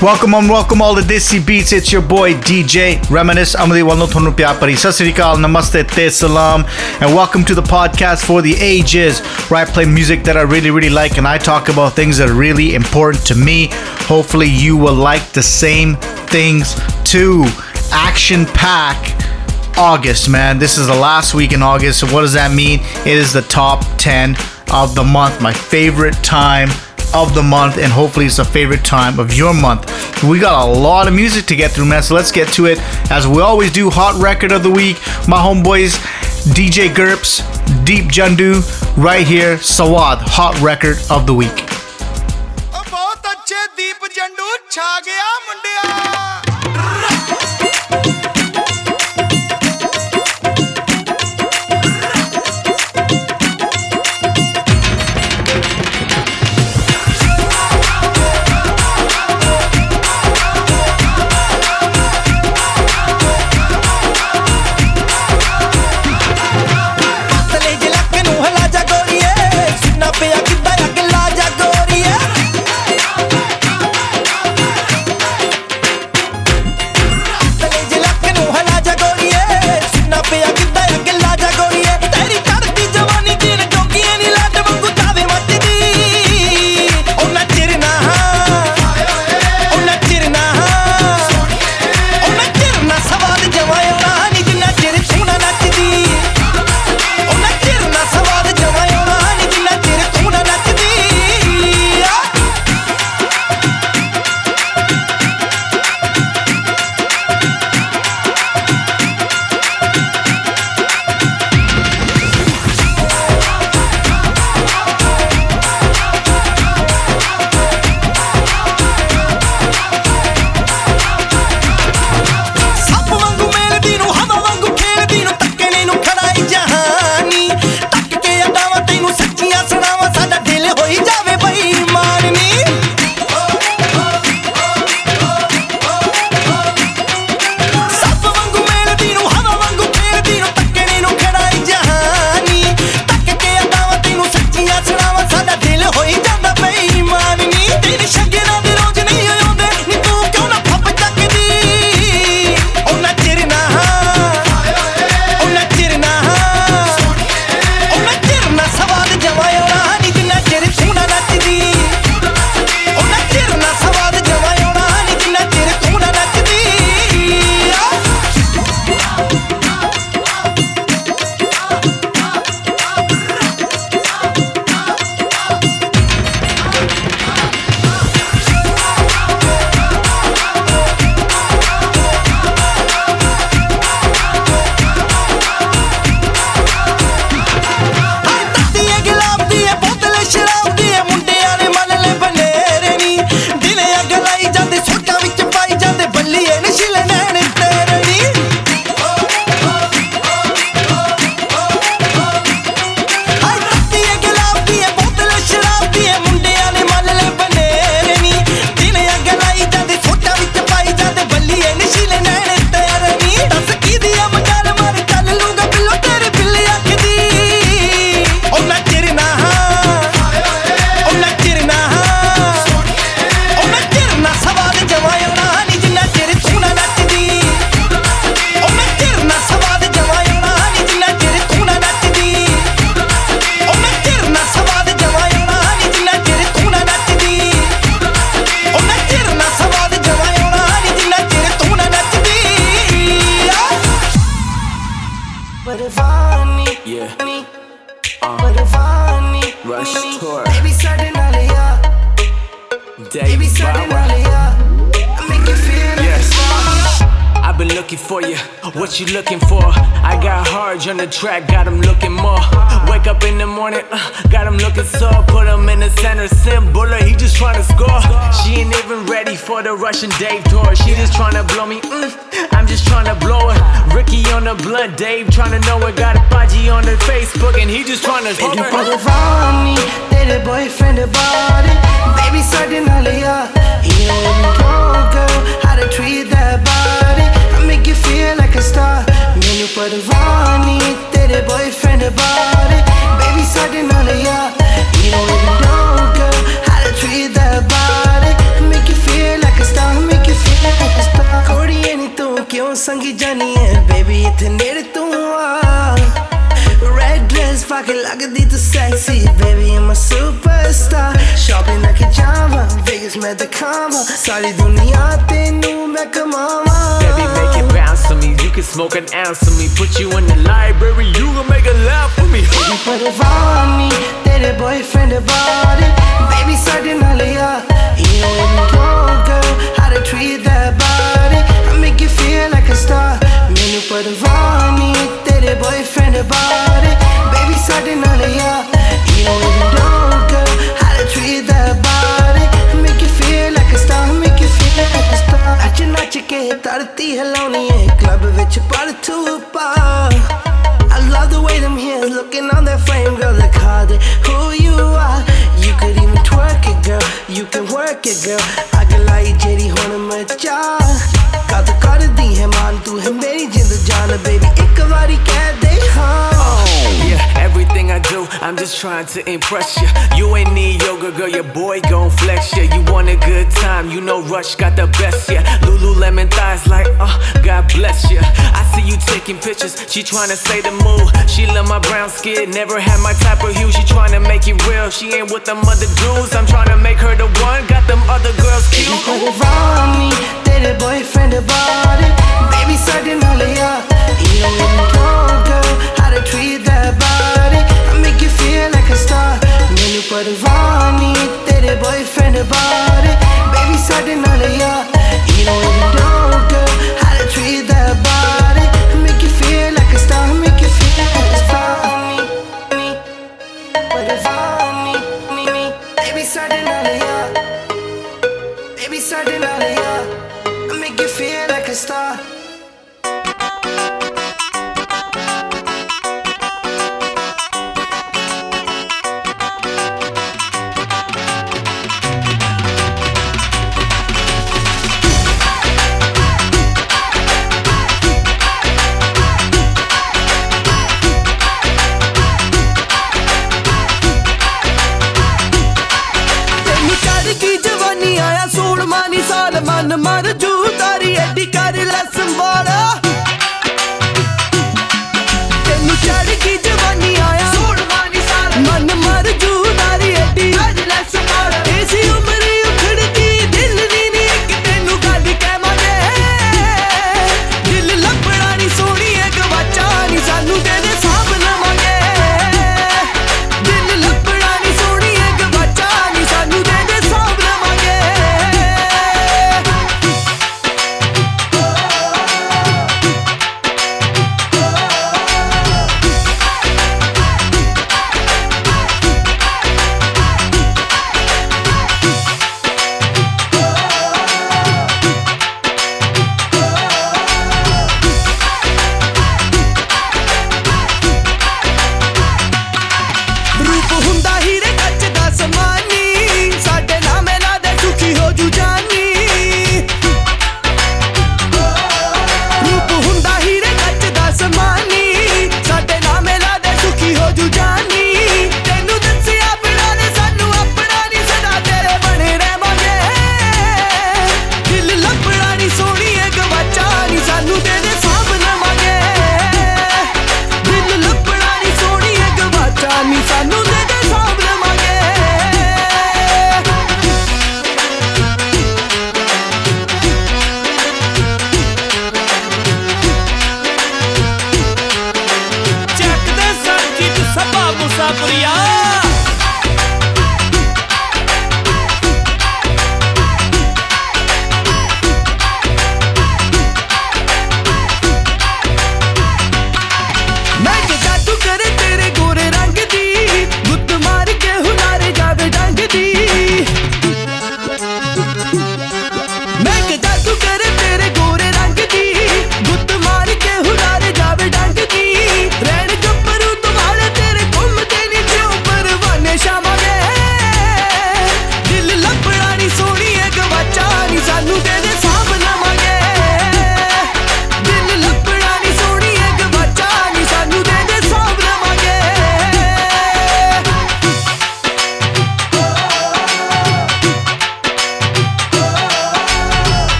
Welcome and welcome all to Desi Beats. It's your boy DJ Reminisce. Namaste, te salam, and welcome to the podcast for the ages, where I play music that I really, really like, and I talk about things that are really important to me. Hopefully, you will like the same things too. Action pack. August, man. This is the last week in August. So, what does that mean? It is the top 10 of the month, my favorite time of the month, and hopefully it's a favorite time of your month. We got a lot of music to get through, man, so let's get to it. As we always do, hot record of the week. My homeboys, DJ GURPS, Deep Jandu, right here, Swaad, hot record of the week. Track, got him looking more. Wake up in the morning, uh, got him looking sore. Put him in the center, symbol, he just trying to score. She ain't even ready for the Russian Dave tour. She just trying to blow me, mm, I'm just trying to blow her. Ricky on the blunt, Dave trying to know it. Got a Baji on the Facebook, and he just trying to. Baby, put it on me, तेरे boyfriend about it. Baby, starting all of ya. You don't even girl, how to treat that body. I make you feel like a star. ਮੈਨੂੰ ਪਰਵਾਹ ਨਹੀਂ ਤੇਰੇ boyfriend ਬਾਰੇ baby ਸਾਡੇ ਨਾਲ ਯਾਰ you know it don't girl how to treat that body make you feel like a star make you feel like a star ਕੋੜੀਏ ਨਹੀਂ ਤੂੰ ਕਿਉਂ ਸੰਗੀ ਜਾਨੀ ਐ ਬੇਬੀ ਇੱਥੇ ਨੇੜੇ ਤੂੰ ਆ ਰੈਡ ਡਰੈਸ ਪਾ ਕੇ ਲੱਗਦੀ ਤੂੰ sexy baby I'm a superstar shopping ਨਾ ਕਿ ਜਾਵਾਂ ਵੇਗਸ ਮੈਂ ਦਿਖਾਵਾਂ ਸਾਰੀ ਦੁਨੀਆ ਤੈਨੂੰ ਮੈਂ ਕਮਾਵਾਂ baby make it bounce for me You can smoke an ounce of me. Put you in the library, you gon' make a laugh for me. Baby, put it on me तेरे boyfriend about it Baby, starting all of ya You don't even know, girl How to treat that body I make you feel like a star मैंने परवानी तेरे boyfriend about it Baby, starting all of ya You don't even a star ਅੱਜ ਨੱਚ ਕੇ ਧਰਤੀ ਹਿਲਾਉਣੀ ਏ club ਵਿੱਚ ਪਰ ਤੂੰ ਪਾ I love the way them hands looking on that frame, girl. Look how they who you are. You could even twerk it, girl. You can work it, girl. I can lie, ਜਿਹੜੀ ਹੁਣ ਮਚਾ ਕਦ ਕਰਦੀ ਹੈ ਮਾਨ ਤੂੰ ਹੈ ਮੇਰੀ ਜਿੰਦ ਜਾਨ ਬੇਬੀ ਇੱਕ ਵਾਰੀ ਕਹਿ ਦੇ do, I'm just trying to impress you. You ain't need yoga, girl, your boy gon' flex ya. You want a good time, you know Rush got the best, yeah. Lululemon thighs, like, uh, God bless ya. I see you taking pictures, she tryna say the move. She love my brown skin, never had my type of hue. She tryna make it real, she ain't with them other dudes. I'm tryna make her the one, got them other girls cute. it on me, तेरे boyfriend about it Baby, starting all of ya You don't even know, girl, how to treat that body मैंने परवानी तेरे boyfriend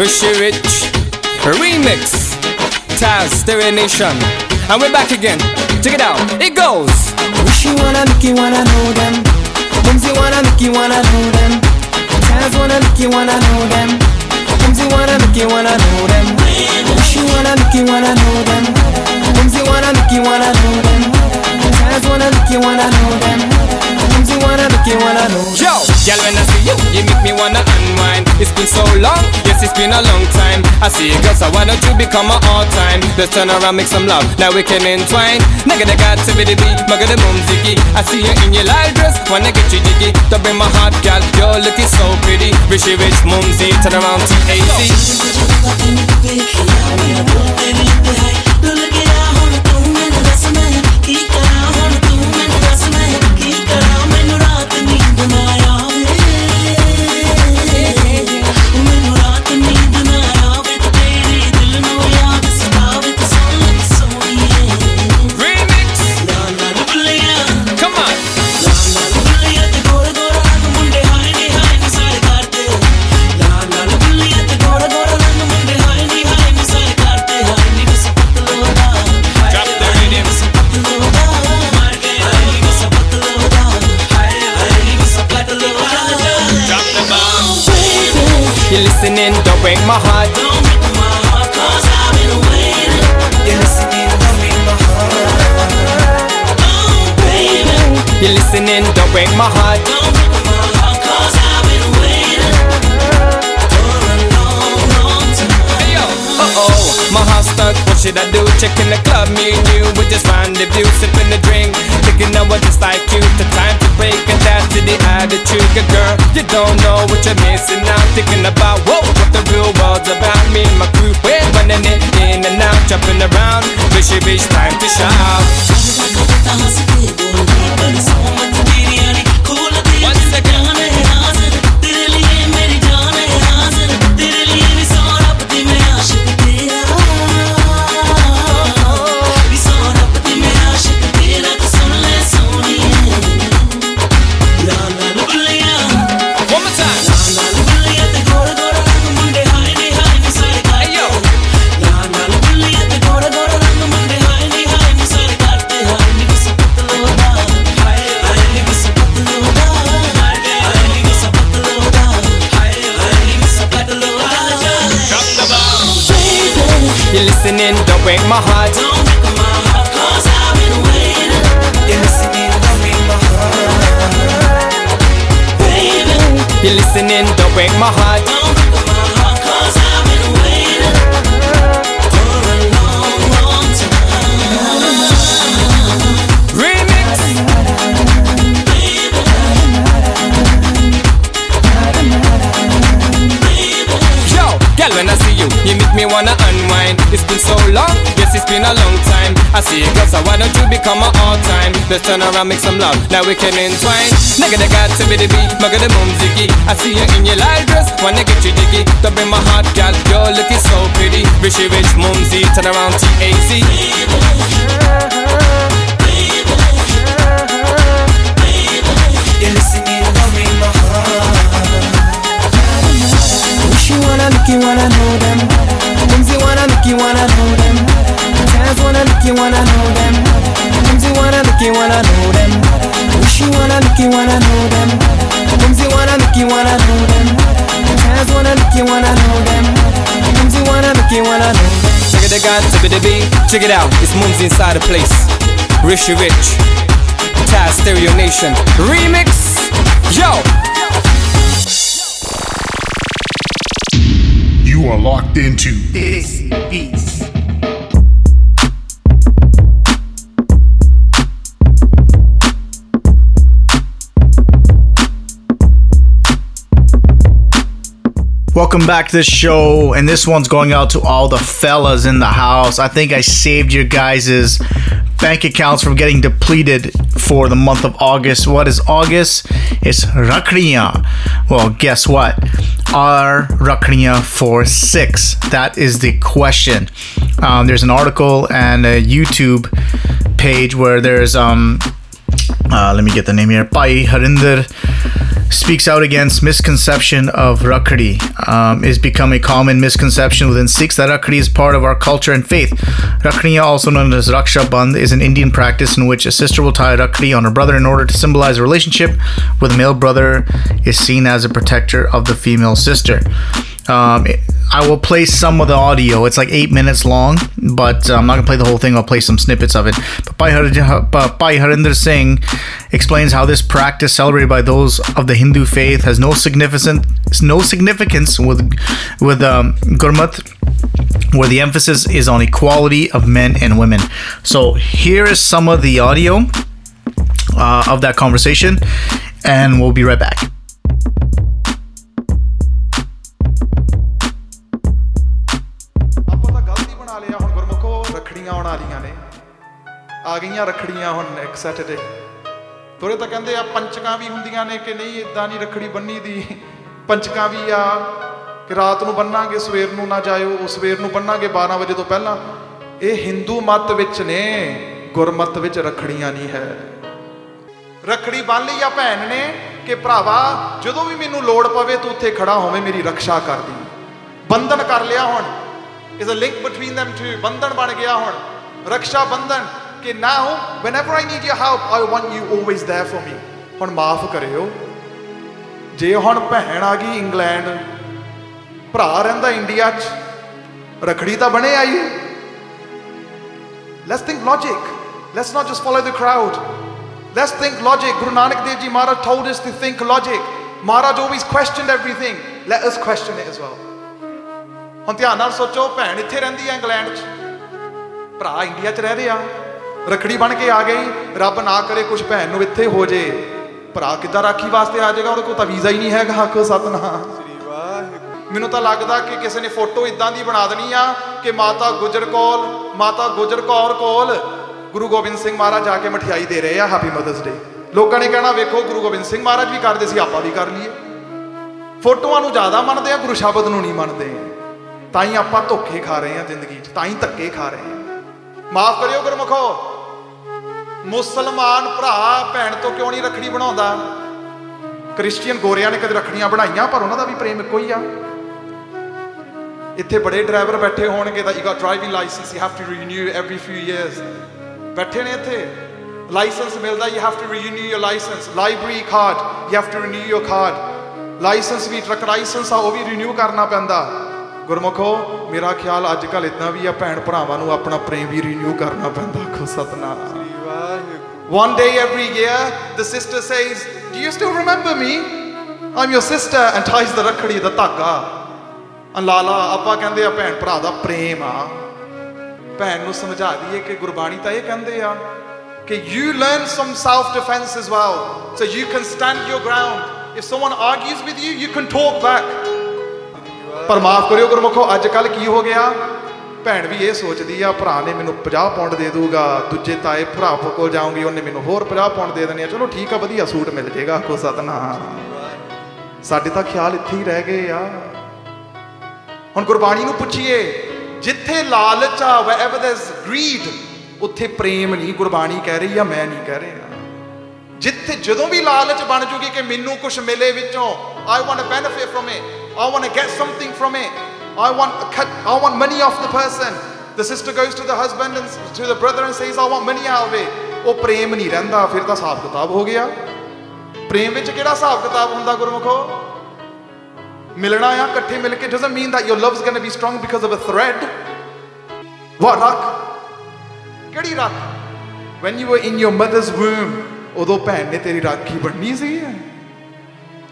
Rishi Rich Remix Taz Stereo Nation And we're back again Check it out It goes you wanna you wanna know them. Mumzy wanna you wanna know them. Taz wanna you wanna know them. Mumzy wanna you wanna know them. You wanna you wanna know them. Mumzy wanna you wanna know them. Taz wanna you wanna know them. Mumzy wanna make you wanna know. Yo, girl, when I see you, you make me wanna unwind. It's been so long, yes, it's been a long time. I see you, girl, so why don't you become my all time? Let's turn around, make some love, now we can entwine. Nigga, the got to be the beat, mugga the boom ziggy. I see you in your light dress, wanna get you jiggy. To bring my heart, girl, you're looking so pretty. Rishi Rich, Mumzy, turn around, T-A-C. Remix, don't break my heart. Cause I've been waiting. You're listening, don't break my heart. You're listening, don't break my heart. Hey, yo. Uh-oh, my heart stuck, what should I do? Check in the club, me and you, we just rendezvous, sipping the drink Thinking I was just like you, the time to break And that's to the attitude, girl You don't know what you're missing out Thinking about, whoa, the real world's about Me and my crew, we're running it in and out Jumping around, wishy bitch, time to shout. One second become my all time? Let's turn around, make some love, now we can entwine. Nigga, the got to be the beat, mugga the boom ziggy. I see you in your light dress, wanna get you jiggy. Don't my heart, girl, you're looking so pretty. Rishi Rich, Mumzy, turn around, don't my Wish you wanna know them. Mumzy wanna make you wanna know them. Taz wanna make you wanna know them. Mumzy wanna make you wanna know them. Wish you wanna make you wanna know them. Mumzy wanna make you wanna know them. Taz wanna make you wanna know them. Mumzy wanna make you wanna know them. Check it, the got to be the beat. Check it out, it's Mumzy inside the place. Rishi Rich, Taz Stereo Nation, Remix. Yo, You are locked into This beats. Welcome back to the show, and this one's going out to all the fellas in the house. I think I saved your guys' bank accounts from getting depleted for the month of August. What is August? It's Rakhriya. Well, guess what? Are Rakhriya for Sikhs? That is the question. Um, there's an article and a YouTube page where there's um uh, let me get the name here. Bhai Harinder speaks out against misconception of Rakhri. Um, is become a common misconception within Sikhs that Rakhri is part of our culture and faith. Rakhriya, also known as Raksha Bandh, is an Indian practice in which a sister will tie Rakhri on her brother in order to symbolize a relationship with a male brother is seen as a protector of the female sister. Um, I will play some of the audio. It's like eight minutes long, but I'm not gonna play the whole thing. I'll play some snippets of it. But Har- Harinder Singh explains how this practice, celebrated by those of the Hindu faith, has no significance no significance with with um, Gurmat, where the emphasis is on equality of men and women. So here is some of the audio uh, of that conversation, and we'll be right back. ਆ ਗਈਆਂ ਰੱਖੜੀਆਂ ਹੁਣ next Saturday ਥੋੜੇ ਤਾਂ ਕਹਿੰਦੇ ਆ ਪੰਚਕਾਂ ਵੀ ਹੁੰਦੀਆਂ ਨੇ ਕਿ ਨਹੀਂ ਇਦਾਂ ਨਹੀਂ ਰੱਖੜੀ ਬੰਨੀ ਦੀ। ਪੰਚਕਾਂ ਵੀ ਆ ਕਿ ਰਾਤ ਨੂੰ ਬੰਨਾਂਗੇ, ਸਵੇਰ ਨੂੰ ਨਾ ਜਾਇਓ, ਉਹ ਸਵੇਰ ਨੂੰ ਬੰਨਾਂਗੇ 12 ਵਜੇ ਤੋਂ ਪਹਿਲਾਂ। ਇਹ ਹਿੰਦੂ ਮਤ ਵਿੱਚ ਨੇ, ਗੁਰਮਤ ਵਿੱਚ ਰੱਖੜੀਆਂ ਨਹੀਂ ਹੈ। ਰੱਖੜੀ ਬੰਨ ਲਈ ਆ ਭੈਣ ਨੇ ਕਿ ਭਰਾਵਾ, ਜਦੋਂ ਵੀ ਮੈਨੂੰ ਲੋੜ ਪਵੇ ਤੂੰ ਉੱਥੇ ਖੜਾ ਹੋਵੇਂ, ਮੇਰੀ ਰੱਖਿਆ ਕਰਦੀ ਬੰਧਨ ਕਰ ਲਿਆ ਹੁਣ। Is a link between them two, ਬੰਧਨ ਬਣ ਗਿਆ ਹੁਣ। ਰੱਖਿਆ ਬੰਧਨ। ਕਿ now whenever I need your help I want you always there for me ਹੁਣ ਮਾਫ ਕਰਿਓ ਜੇ ਹੁਣ ਭੈਣ ਆ ਗਈ ਇੰਗਲੈਂਡ ਭਰਾ ਰਹਿੰਦਾ ਇੰਡੀਆ 'ਚ ਰਖੜੀ ਤਾਂ ਬਣੇ ਆਈ Let's think logic. Let's not just follow the crowd. Let's think logic. Guru Nanak Dev Ji Maharaj told us to think logic. Maharaj always questioned everything. Let us question it as well. ਹੁਣ ਧਿਆਨ ਨਾਲ ਸੋਚੋ ਭੈਣ ਇੱਥੇ ਰਹਿੰਦੀ ਹੈ England 'ਚ ਭਰਾ ਇੰਡੀਆ 'ਚ ਰਹਿ ਰਿਹਾ ਰਖੜੀ ਬਣ ਕੇ ਆ ਗਈ। ਰੱਬ ਨਾ ਕਰੇ ਕੁਝ ਭੈਣ ਨੂੰ ਇੱਥੇ ਹੋ ਜੇ। ਭਰਾ ਕਿੱਦਾਂ ਰਾਖੀ ਵਾਸਤੇ ਆ ਜਾਏਗਾ? ਉਹਦੇ ਕੋਲ ਤਾਂ ਵੀਜ਼ਾ ਹੀ ਨਹੀਂ ਹੈਗਾ ਆਖੋ ਸਤਨਾਮ। ਮੈਨੂੰ ਤਾਂ ਲੱਗਦਾ ਕਿ ਕਿਸੇ ਨੇ ਫੋਟੋ ਇਦਾਂ ਦੀ ਬਣਾ ਦੇਣੀ ਆ ਕਿ ਮਾਤਾ ਗੁਜਰ ਕੌਰ ਮਾਤਾ ਗੁਜਰ ਕੌਰ ਕੋਲ ਗੁਰੂ ਗੋਬਿੰਦ ਸਿੰਘ ਮਹਾਰਾਜ ਜਾ ਕੇ ਮਠਿਆਈ ਦੇ ਰਹੇ ਆ ਹੈਪੀ ਮਦਰਸ ਡੇ ਲੋਕਾਂ ਨੇ ਕਹਿਣਾ ਵੇਖੋ ਗੁਰੂ ਗੋਬਿੰਦ ਸਿੰਘ ਮਹਾਰਾਜ ਵੀ ਕਰਦੇ ਸੀ ਆਪਾਂ ਵੀ ਕਰ ਲਈਏ। ਫੋਟੋਆਂ ਨੂੰ ਜ਼ਿਆਦਾ ਮੰਨਦੇ ਆ ਗੁਰੂ ਸ਼ਬਦ ਨੂੰ ਨਹੀਂ ਮੰਨਦੇ। ਤਾਂ ਹੀ ਆਪਾਂ ਧੋਖੇ ਖਾ ਰਹੇ ਆ ਜ਼ਿੰਦਗੀ 'ਚ ਤਾਂ ਹੀ ਧੱਕੇ ਖਾ ਰਹੇ ਆ। ਮਾਫ ਕਰਿਓ ਗੁਰਮਖੋ। ਮੁਸਲਮਾਨ ਭਰਾ ਭੈਣ ਤੋਂ ਕਿਉਂ ਨਹੀਂ ਰੱਖੜੀ ਬਣਾਉਂਦਾ? ਕ੍ਰਿਸਚੀਅਨ ਗੋਰਿਆਂ ਨੇ ਕਦੇ ਰੱਖੜੀਆਂ ਬਣਾਈਆਂ, ਪਰ ਉਹਨਾਂ ਦਾ ਵੀ ਪ੍ਰੇਮ ਇੱਕੋ ਹੀ ਆ। ਇੱਥੇ ਬੜੇ ਡਰਾਈਵਰ ਬੈਠੇ ਹੋਣਗੇ ਤਾਂ you got driving licence you have to renew every few years ਬੈਠੇ ਨੇ ਇੱਥੇ। ਲਾਇਸੈਂਸ ਮਿਲਦਾ you have to renew your licence library card you have to renew your card licence we truck licence ਆ, ਉਹ ਵੀ renew ਕਰਨਾ ਪੈਂਦਾ। ਗੁਰਮੁਖੋ ਮੇਰਾ ਖਿਆਲ ਅੱਜ ਕੱਲ ਇਦਾਂ ਵੀ ਆ ਭੈਣ ਭਰਾਵਾਂ ਨੂੰ ਆਪਣਾ ਪ੍ਰੇਮ ਵੀ ਰੀਨਿਊ ਕਰਨਾ ਪੈਂਦਾ kho Satnam One day every year, the sister says, Do you still remember me? I'm your sister, and ties the Rakhri ਦਾ ਧਾਗਾ ਲਾਲਾ ਆਪਾਂ ਕਹਿੰਦੇ ਆ ਭੈਣ ਭਰਾ ਦਾ ਪ੍ਰੇਮ ਆ ਭੈਣ ਨੂੰ ਸਮਝਾ ਦਈਏ ਕਿ ਗੁਰਬਾਣੀ ਤਾਂ ਇਹ ਕਹਿੰਦੇ ਆ ਕਿ you learn some self defense as well so you can stand your ground if someone argues with you you can talk back ਪਰ ਮਾਫ ਕਰਿਓ ਗੁਰਮੁਖੋ, ਅੱਜ ਕੱਲ ਕੀ ਹੋ ਗਿਆ? ਭੈਣ ਵੀ ਇਹ ਸੋਚਦੀ ਆ, ਭਰਾ ਨੇ ਮੈਨੂੰ 50 ਪਾਉਂਡ ਦੇ ਦੂਗਾ ਦੂਜੇ ਤਾਏ ਭਰਾ ਕੋਲ ਜਾਊਂਗੀ, ਉਹਨੇ ਮੈਨੂੰ ਹੋਰ 50 ਪਾਉਂਡ ਦੇ ਦੇਣੇ ਆ। ਚਲੋ ਠੀਕ ਆ, ਵਧੀਆ ਸੂਟ ਮਿਲ ਜੇਗਾ, ਆਖੋ ਸਤਨਾਮ। ਸਾਡੇ ਤਾਂ ਖਿਆਲ ਇੱਥੇ ਹੀ ਰਹਿ ਗਏ ਆ। ਹੁਣ ਗੁਰਬਾਣੀ ਨੂੰ ਪੁੱਛੀਏ, ਜਿੱਥੇ ਲਾਲਚ ਆ wherever there's greed, ਉੱਥੇ ਪ੍ਰੇਮ ਨਹੀਂ ਗੁਰਬਾਣੀ ਕਹਿ ਰਹੀ ਆ ਮੈਂ ਨਹੀਂ ਕਹਿ ਰਿਹਾ। ਜਿੱਥੇ ਜਦੋਂ ਵੀ ਲਾਲਚ ਬਣ ਜੂਗੀ ਕਿ ਮੈਨੂੰ ਕੁਝ ਮਿਲੇ ਵਿੱਚੋਂ I want to benefit from it I want to get something from it I want a cut, I want money off the person the sister goes to the husband and to the brother and says I want money out of it ਉਹ ਪ੍ਰੇਮ ਨਹੀਂ ਰਹਿੰਦਾ ਫਿਰ ਤਾਂ ਹਿਸਾਬ ਕਿਤਾਬ ਹੋ ਗਿਆ ਪ੍ਰੇਮ ਵਿੱਚ ਕਿਹੜਾ ਹਿਸਾਬ ਕਿਤਾਬ ਹੁੰਦਾ ਗੁਰਮੁਖੋ ਮਿਲਣਾ ਆ ਇਕੱਠੇ ਮਿਲ ਕੇ doesn't mean that your love is going to be strong because of a thread what ਰੱਖ ਕਿਹੜੀ ਰੱਖ when you were in your mother's womb ਉਦੋਂ ਭੈਣ ਨੇ ਤੇਰੀ ਰਾਖੀ ਬਣਨੀ ਸੀ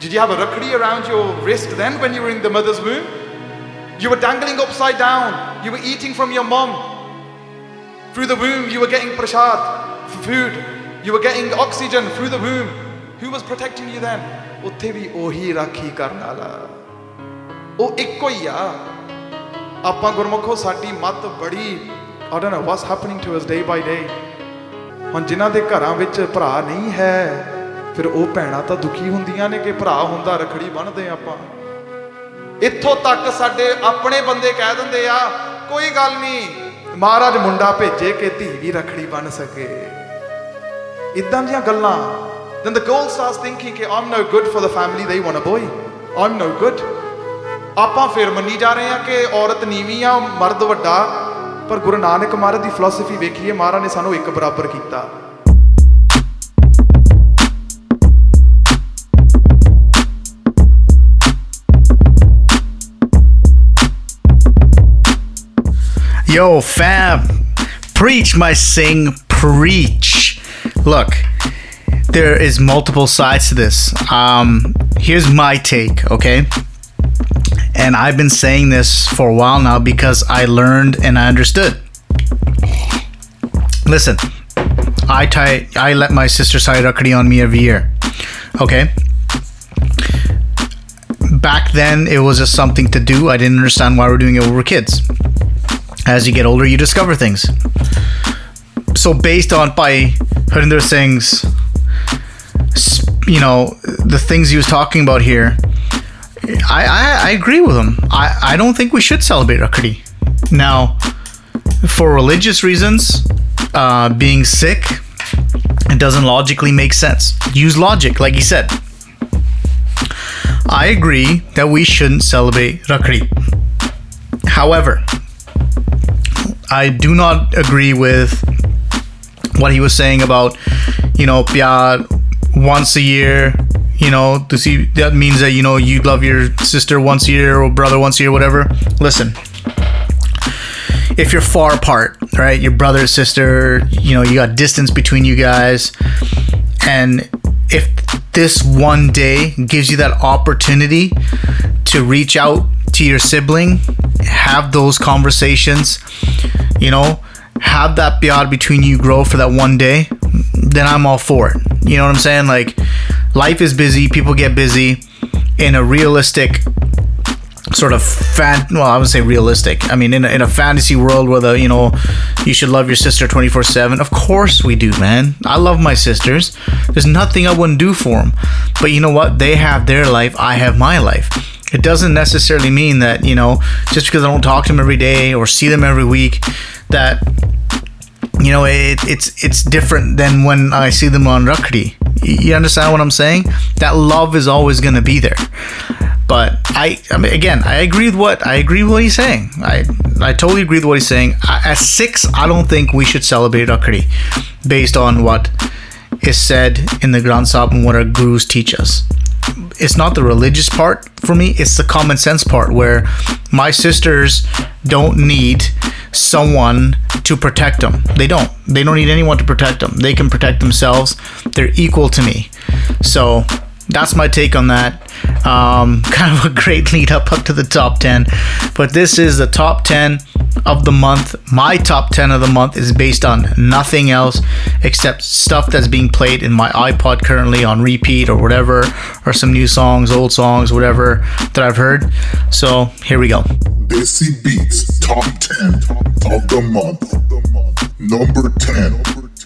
Did you have a rakhdi around your wrist then when you were in the mother's womb? You were dangling upside down. You were eating from your mom. Through the womb, you were getting prasad, food. You were getting oxygen through the womb. Who was protecting you then? ਉੱਥੇ ਵੀ ਉਹੀ ਰਾਖੀ ਕਰਨ ਵਾਲਾ ਉਹ ਇੱਕੋ ਹੀ ਆ ਆਪਾਂ ਗੁਰਮੁਖੋ ਸਾਡੀ ਮਤ ਬੜੀ I don't know what's happening to us day by day ਹੁਣ ਜਿਨ੍ਹਾਂ ਦੇ ਘਰਾਂ ਵਿੱਚ ਭਰਾ ਨਹੀਂ ਹੈ, ਫਿਰ ਉਹ ਭੈਣਾਂ ਤਾਂ ਦੁਖੀ ਹੁੰਦੀਆਂ ਨੇ ਕਿ ਭਰਾ ਹੁੰਦਾ, ਰਖੜੀ ਬੰਨਦੇ ਆਪਾਂ। ਇੱਥੋਂ ਤੱਕ ਸਾਡੇ ਆਪਣੇ ਬੰਦੇ ਕਹਿ ਦਿੰਦੇ ਆ, ਕੋਈ ਗੱਲ ਨਹੀਂ, ਮਹਾਰਾਜ ਮੁੰਡਾ ਭੇਜੇ ਕਿ ਧੀ ਵੀ ਰਖੜੀ ਬੰਨ ਸਕੇ। ਇਦਾਂ ਦੀਆਂ ਗੱਲਾਂ। Then the girl starts thinking ਕਿ I'm no good for the family, they want a boy. I'm no good ਆਪਾਂ ਫਿਰ ਮੰਨੀ ਜਾ ਰਹੇ ਆ ਕਿ ਔਰਤ ਨੀਵੀਂ ਆ, ਮਰਦ ਵੱਡਾ। ਪਰ ਗੁਰੂ ਨਾਨਕ ਮਹਾਰਾਜ ਦੀ ਫਿਲਾਸਫੀ ਵੇਖੀਏ ਮਹਾਰਾਜ ਨੇ ਸਾਨੂੰ ਇੱਕ ਬਰਾਬਰ ਕੀਤਾ Yo, fam, preach my sing, preach. Look, there is multiple sides to this. Um, here's my take, okay? And I've been saying this for a while now because I learned and I understood. Listen, I tie, I let my sister tie rakhi on me every year, okay? Back then, it was just something to do. I didn't understand why we're doing it when we're kids as you get older, you discover things. So, based on Bhai Harinder Singh's, you know, the things he was talking about here, I, I, I agree with him. I, I don't think we should celebrate Rakhi. Now, for religious reasons, uh, being Sikh, it doesn't logically make sense. Use logic, like he said. I agree that we shouldn't celebrate Rakhi. However, I do not agree with what he was saying about, you know, pyar once a year. You know, to see that means that you know you love your sister once a year or brother once a year, whatever. Listen, if you're far apart, right, your brother, sister, you know, you got distance between you guys, and if this one day gives you that opportunity to reach out to your sibling, have those conversations, you know, have that pyar between you grow for that one day, then I'm all for it. You know what I'm saying? Like, life is busy, people get busy. In a realistic sort of fan well i would say realistic. I mean in a, in a fantasy world where the you know you should love your sister 24 7 of course we do man. I love my sisters. There's nothing i wouldn't do for them but you know what? They have their life i have my life. It doesn't necessarily mean that you know just because i don't talk to them every day or see them every week that you know it, it's it's different than when i see them on rakri you understand what i'm saying that love is always going to be there but I, I mean, again, I agree with what I agree with what he's saying. I, I totally agree with what he's saying. I, at Sikhs, I don't think we should celebrate Rakhi, based on what is said in the Granth Sahib and what our gurus teach us. It's not the religious part for me; it's the common sense part, where my sisters don't need someone to protect them. They don't. They don't need anyone to protect them. They can protect themselves. They're equal to me. So that's my take on that. Um, kind of a great lead up up to the top 10. But this is the top 10 of the month. My top 10 of the month is based on nothing else except stuff that's being played in my iPod currently on repeat or whatever, or some new songs, old songs, whatever that I've heard. So here we go. Desi Beats Top 10 of the month. Number 10.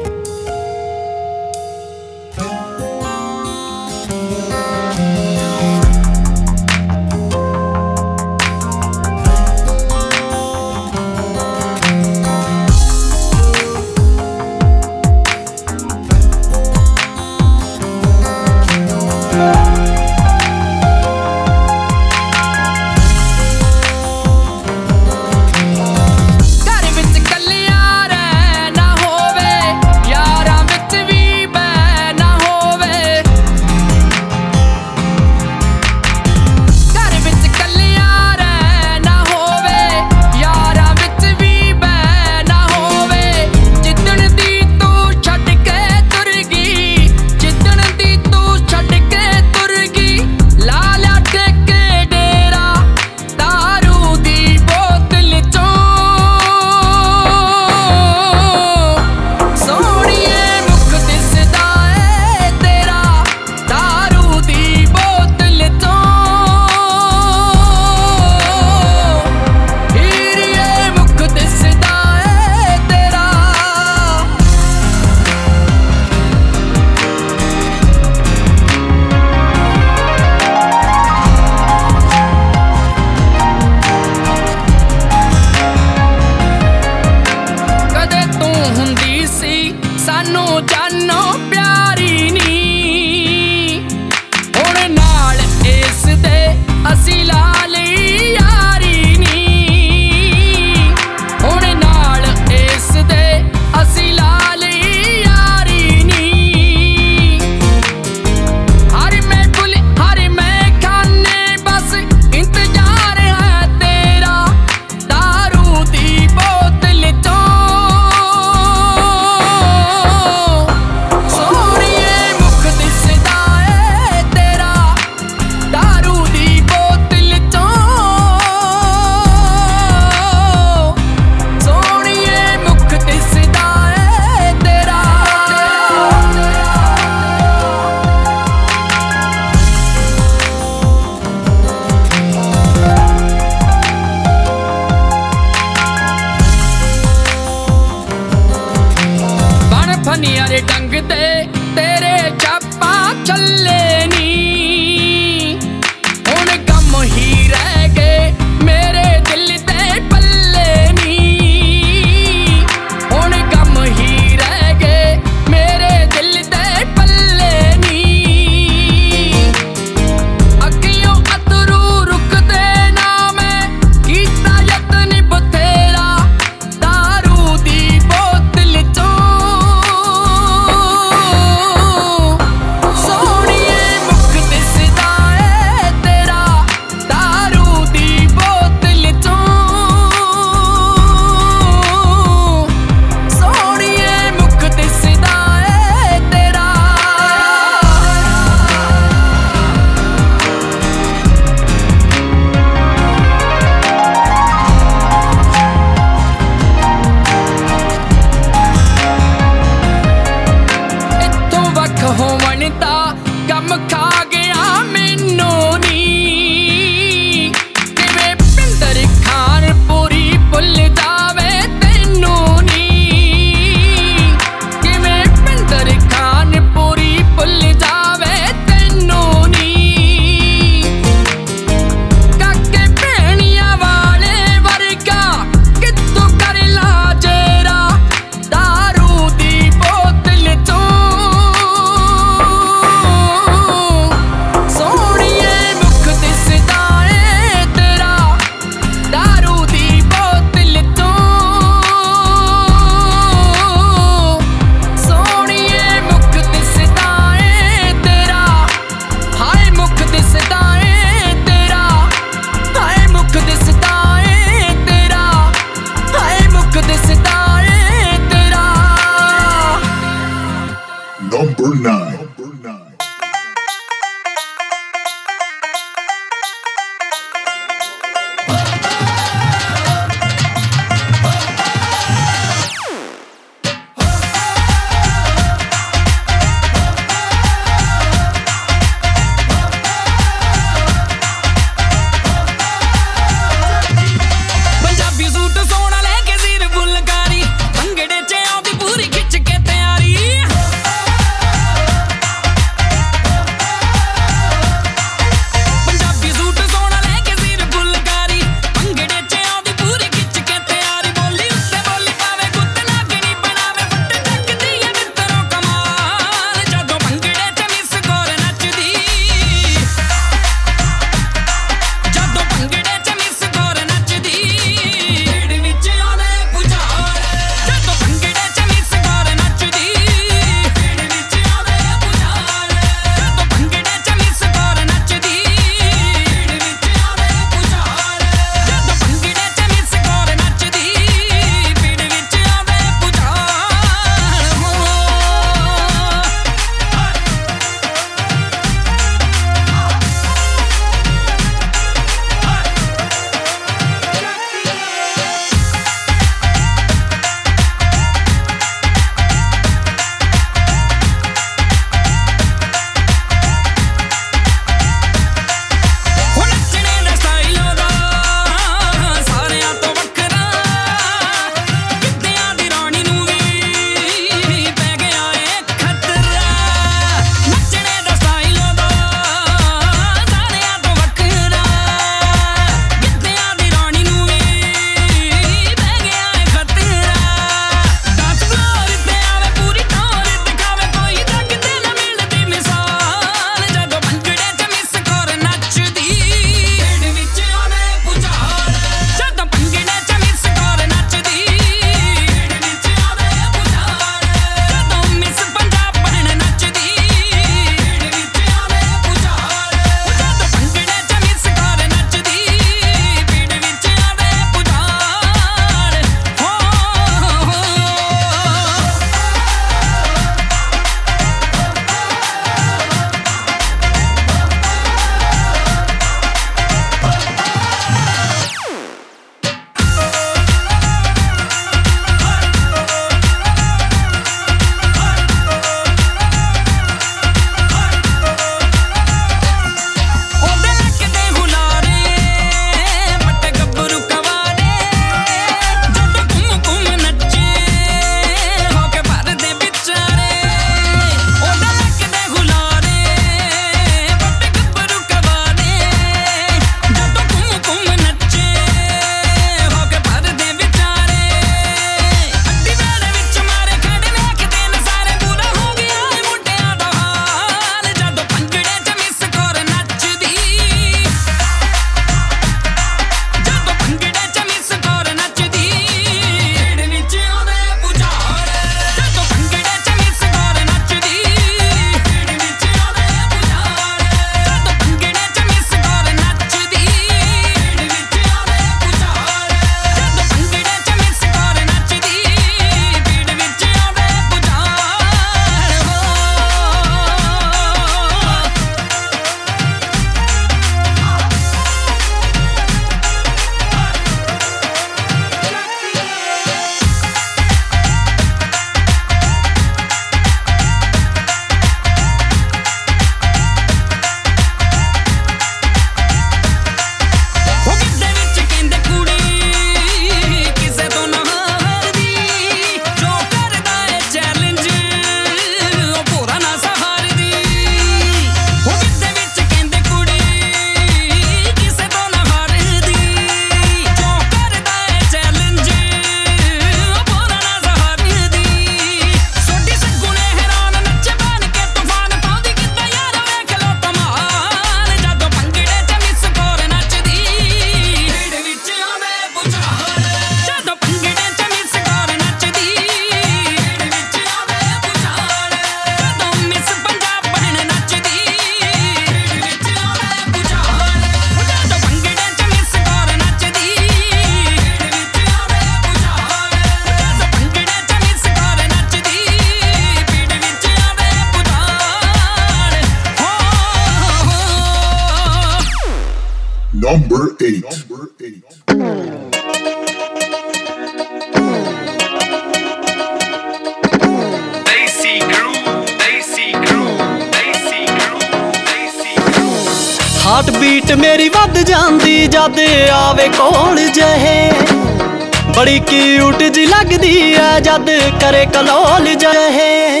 ਕਲੋਲ ਜਹੇ।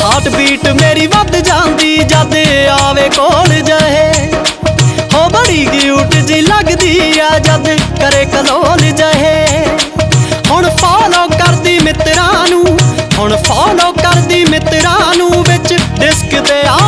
Heart beat ਮੇਰੀ ਵੱਧ ਜਾਂਦੀ, ਜਦ ਆਵੇ ਕੋਲ ਜਹੇ। ਹੋ ਬੜੀ ਕਿਊਟ ਜੀ ਲੱਗਦੀ ਐ ਜਦ ਕਰੇ ਕਲੋਲ ਜਹੇ। ਹੁਣ ਫੋਲੋ ਕਰਦੀ ਮਿੱਤਰਾਂ ਨੂੰ, ਹੁਣ ਫੋਲੋ ਕਰਦੀ ਮਿੱਤਰਾਂ ਨੂੰ, ਵਿੱਚ ਡਿਸਕ ਤੇ ਆਉਂਦੀ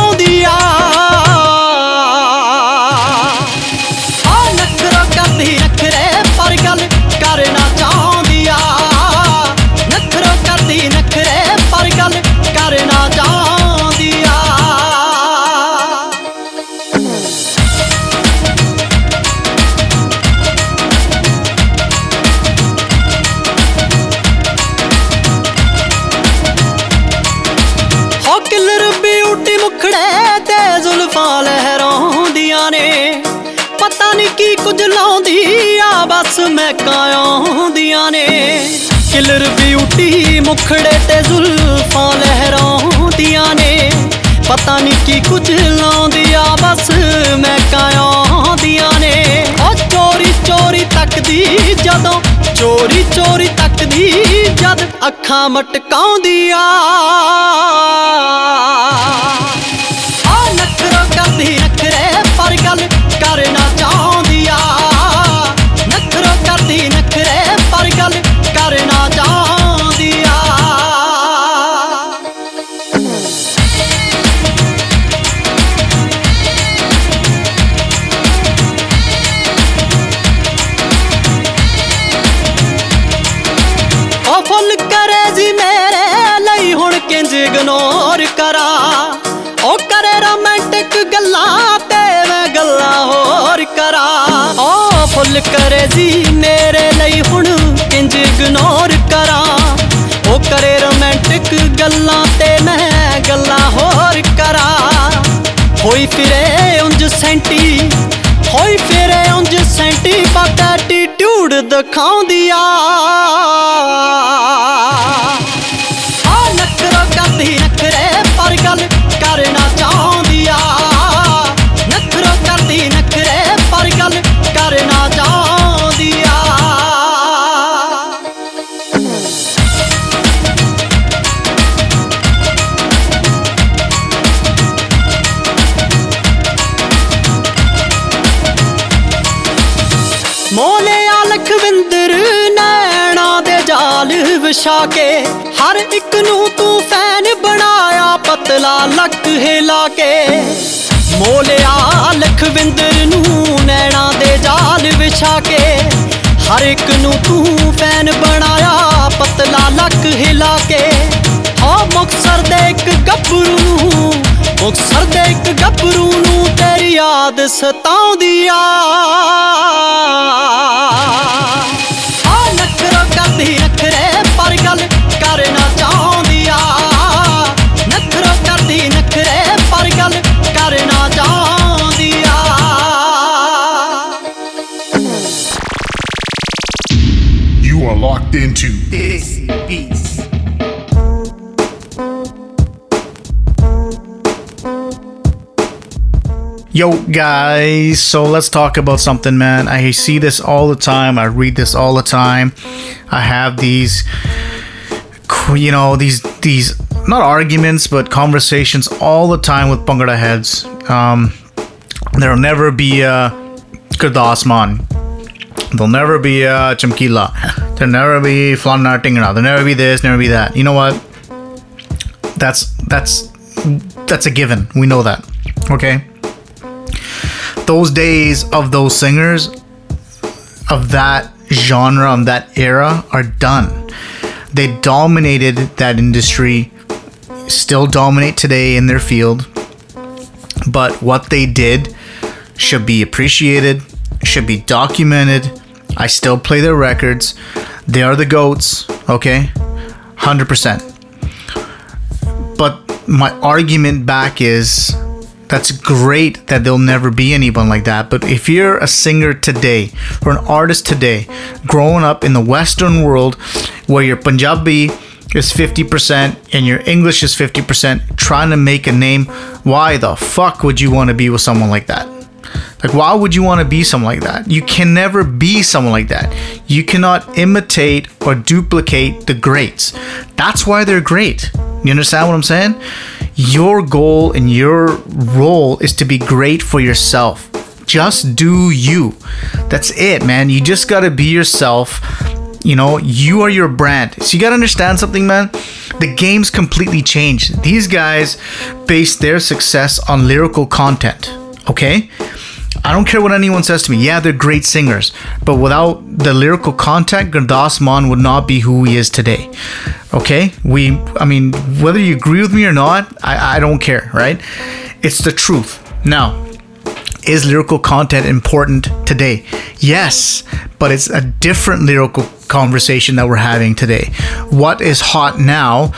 ਕਿਲਰ ਬਿਊਟੀ ਮੁਖੜੇ ਤੇ ਜ਼ੁਲਫਾਂ ਲਹਿਰਾਉਂਦੀਆਂ ਨੇ। ਪਤਾ ਨਹੀਂ ਕੀ ਕੁਝ ਲਾਉਂਦੀ ਆ ਬਸ ਮੈਂ ਕਾਉਂਦੀਆਂ ਨੇ। ਉਹ ਚੋਰੀ ਚੋਰੀ ਤੱਕਦੀ ਜਦੋਂ, ਚੋਰੀ ਚੋਰੀ ਤੱਕਦੀ ਜਦ ਅੱਖਾਂ ਮਟਕਾਉਂਦੀ ਉਹ ਫੁੱਲ ਕਰੇ ਜੀ ਮੇਰੇ ਲਈ ਹੁਣ ਕਿੰਜ ਇਗਨੋਰ ਕਰਾਂ। ਉਹ ਕਰੇ ਰੋਮਾਂਟਿਕ ਗੱਲਾਂ ਤੇ ਮੈਂ ਗੱਲਾਂ ਹੋਰ ਕਰਾਂ। ਹੋਈ ਫਿਰੇ ਉਂਝ ਸੈਂਟੀ, ਹੋਈ ਫਿਰੇ ਉਂਝ ਸੈਂਟੀ ਬਟ ਐਟੀਟਿਊਡ ਦਿਖਾਉਂਦੀ ਆ ਆ। ਬਣਾਇਆ ਪਤਲਾ ਲੱਕ ਹਿਲਾ ਕੇ ਮੋਲਿਆ ਲਖਵਿੰਦਰ ਨੂੰ ਨੈਣਾ ਦੇ ਜਾਲ ਵਿਛਾ ਕੇ। ਹਰ ਇੱਕ ਨੂੰ ਤੂੰ ਫੈਨ ਬਣਾਇਆ, ਪਤਲਾ ਲੱਕ ਹਿਲਾ ਕੇ। ਹਾਂ ਮੁਕਸਰ ਦੇ ਇੱਕ ਗੱਭਰੂ ਨੂੰ ਮੁਕਸਰ ਦੇ ਇੱਕ ਗੱਭਰੂ ਨੂੰ ਤੇਰੀ ਯਾਦ ਸਤਾਉਂਦੀ ਆ। ਆ ਨਖਰਾ ਕਰਦੀ ਨਖਰੇ ਪਰ ਗੱਲ ਕਰਨਾ You are locked into This beats. Yo, guys, so let's talk about something, man. I see this all the time. I read this all the time. I have these, you know, these, these, not arguments, but conversations all the time with Bhangra heads. Um, there'll never be a Gurdas Maan. There'll never be a Chamkila. There'll never be Flan Tingana. There'll never be this, never be that. You know what? That's, that's, that's a given. We know that. Okay? those days of those singers of that genre of that era are done they dominated that industry still dominate today in their field but what they did should be appreciated should be documented i still play their records they are the goats okay 100% but my argument back is That's great that there'll never be anyone like that. But if you're a singer today or an artist today, growing up in the Western world where your Punjabi is 50% and your English is 50%, trying to make a name, why the fuck would you want to be with someone like that? Like, why would you want to be someone like that? You can never be someone like that. You cannot imitate or duplicate the greats. That's why they're great. You understand what I'm saying? Your goal and your role is to be great for yourself. Just do you. That's it, man. You just got to be yourself. You know, you are your brand. So you got to understand something, man. The game's completely changed. These guys base their success on lyrical content, okay? I don't care what anyone says to me. Yeah, they're great singers, but without the lyrical content, Gurdas would not be who he is today. Okay, we. I mean, whether you agree with me or not, I, I don't care. Right? It's the truth. Now, is lyrical content important today? Yes, but it's a different lyrical conversation that we're having today. What is hot now?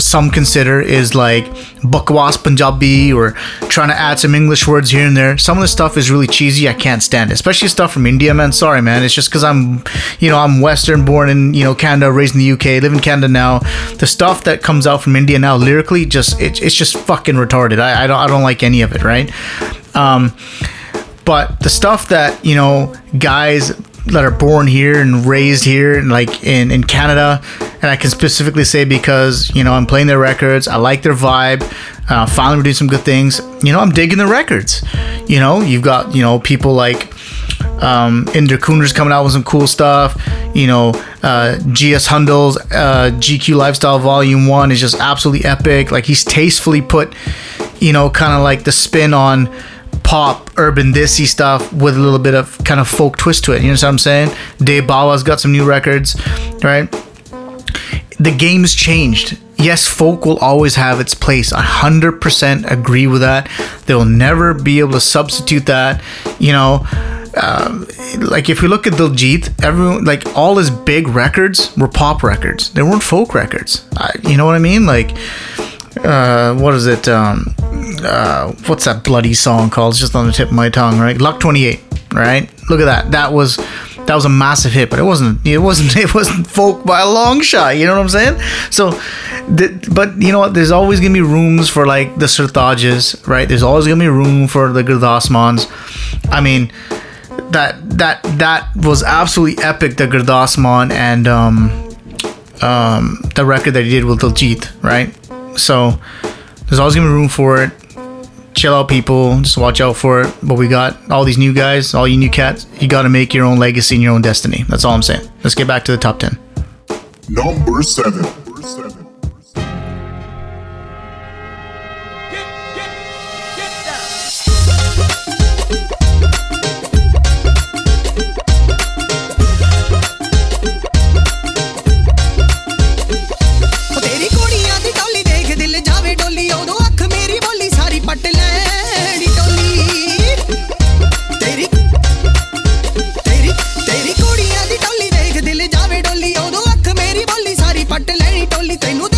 Some consider is like bakwas Punjabi or trying to add some English words here and there. Some of the stuff is really cheesy. I can't stand it, especially stuff from India, man. Sorry, man. It's just because I'm, you know, I'm Western, born in you know Canada, raised in the UK, live in Canada now. The stuff that comes out from India now, lyrically, just it, it's just fucking retarded. I, I don't I don't like any of it, right? Um, but the stuff that you know guys that are born here and raised here and like in, in Canada. And I can specifically say because you know I'm playing their records I like their vibe uh, finally we're doing some good things. You know I'm digging the records. You know you've got you know people like um, Inder coming out with some cool stuff. You know uh, GS Hundal's uh, GQ Lifestyle Volume 1 is just absolutely epic. Like he's tastefully put you know kind of like the spin on pop, urban, thisy stuff with a little bit of kind of folk twist to it. You know what I'm saying? Dave Bawa's got some new records, right? The game's changed. Yes, folk will always have its place. I 100% agree with that. They'll never be able to substitute that. You know, um, like if we look at Diljit, everyone like all his big records were pop records. They weren't folk records. I, you know what I mean? Like, uh, what is it? Um, uh, what's that bloody song called? It's just on the tip of my tongue, right? Lak 28, right? Look at that. That was that was a massive hit, but it wasn't it wasn't it wasn't folk by a long shot. You know what I'm saying? So, but you know what? There's always gonna be rooms for like the Sartajes, right? There's always gonna be room for the Gurdas Maans. I mean, that that that was absolutely epic. The Gurdas Maan and um, um, the record that he did with Diljit, right? So there's always gonna be room for it. Chill out, people. Just watch out for it. But we got all these new guys, all you new cats. You got to make your own legacy and your own destiny. That's all I'm saying. Let's get back to the top ten. Number seven. Number seven. al y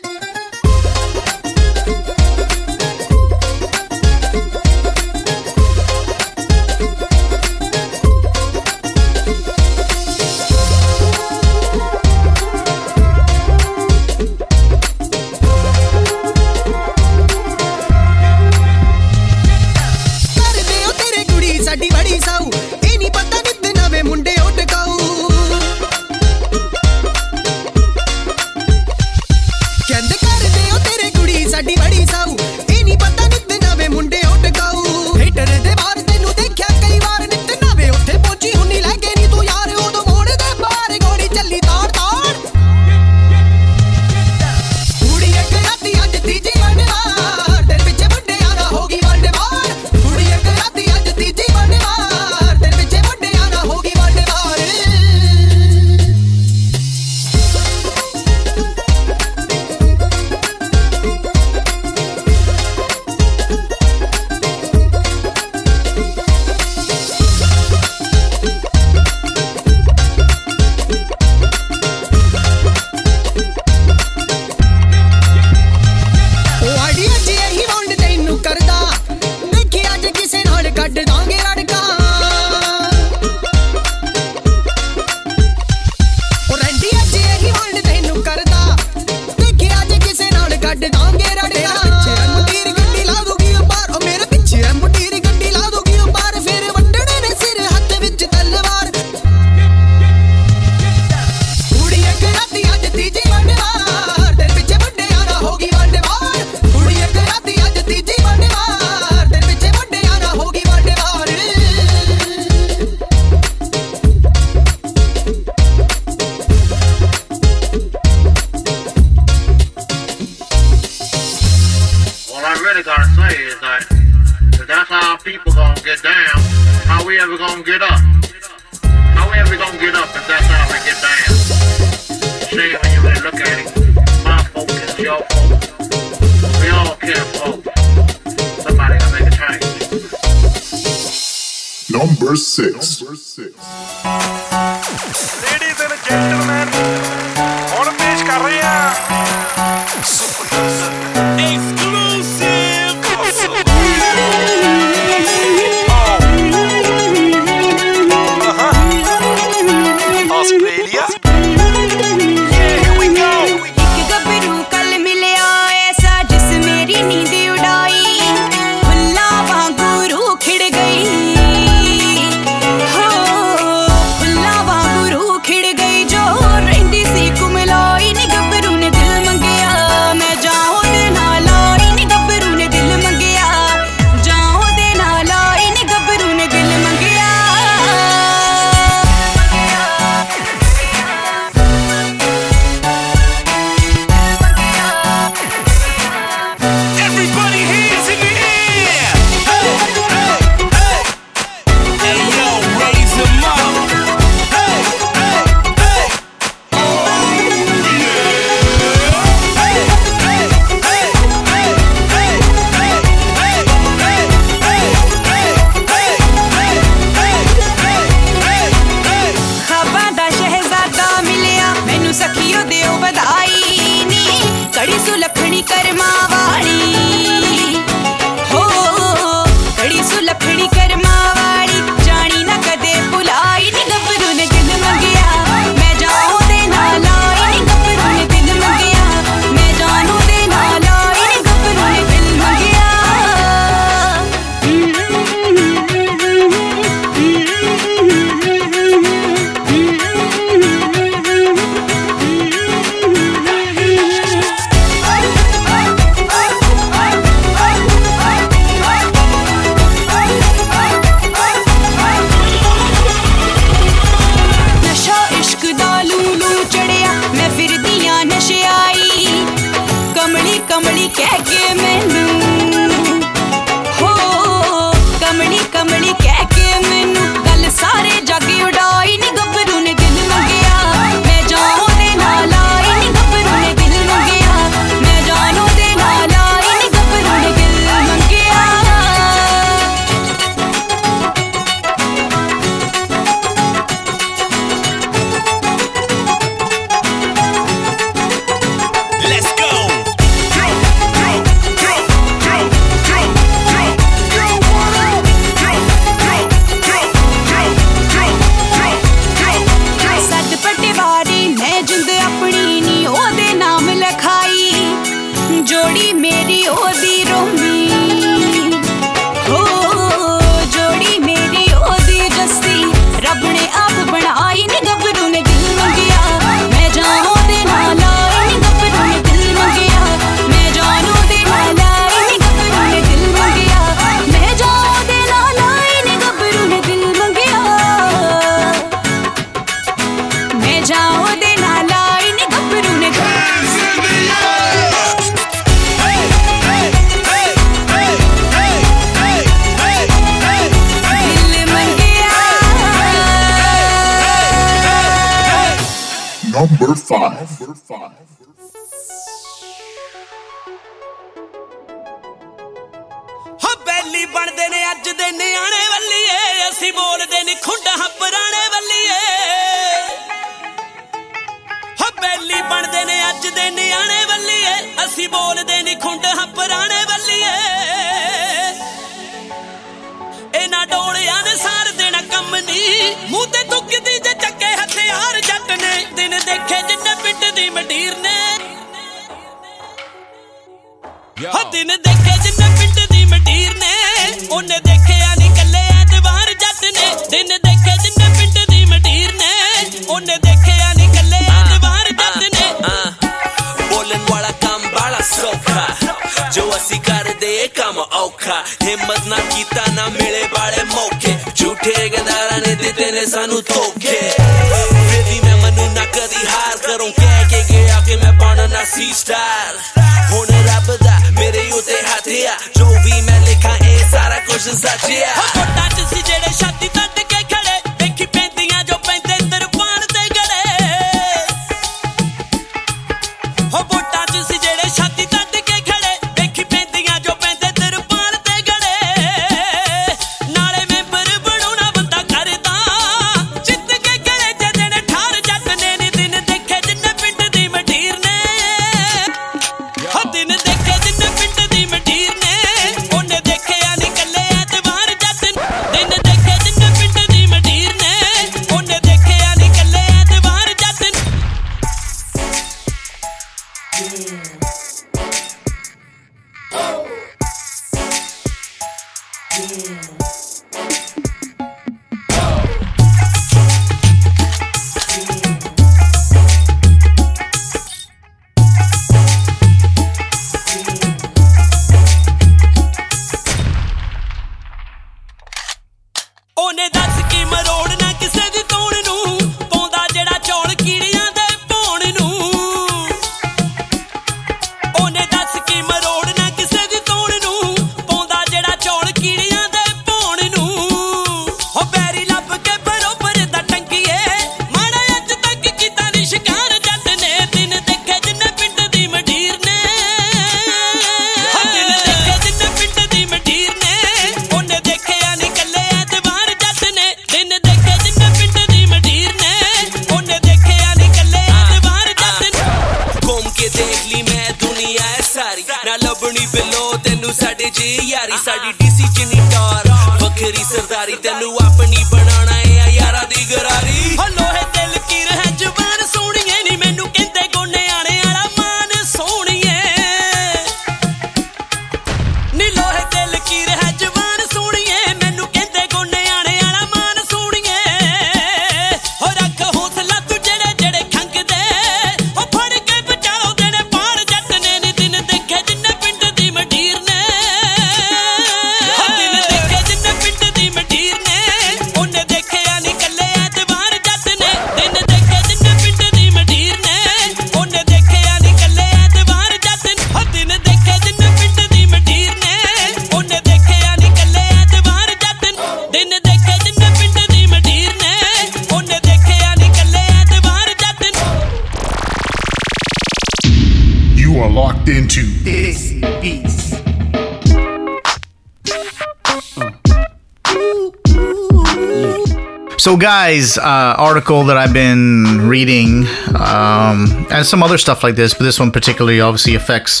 guys, uh, article that I've been reading, um, and some other stuff like this, but this one particularly obviously affects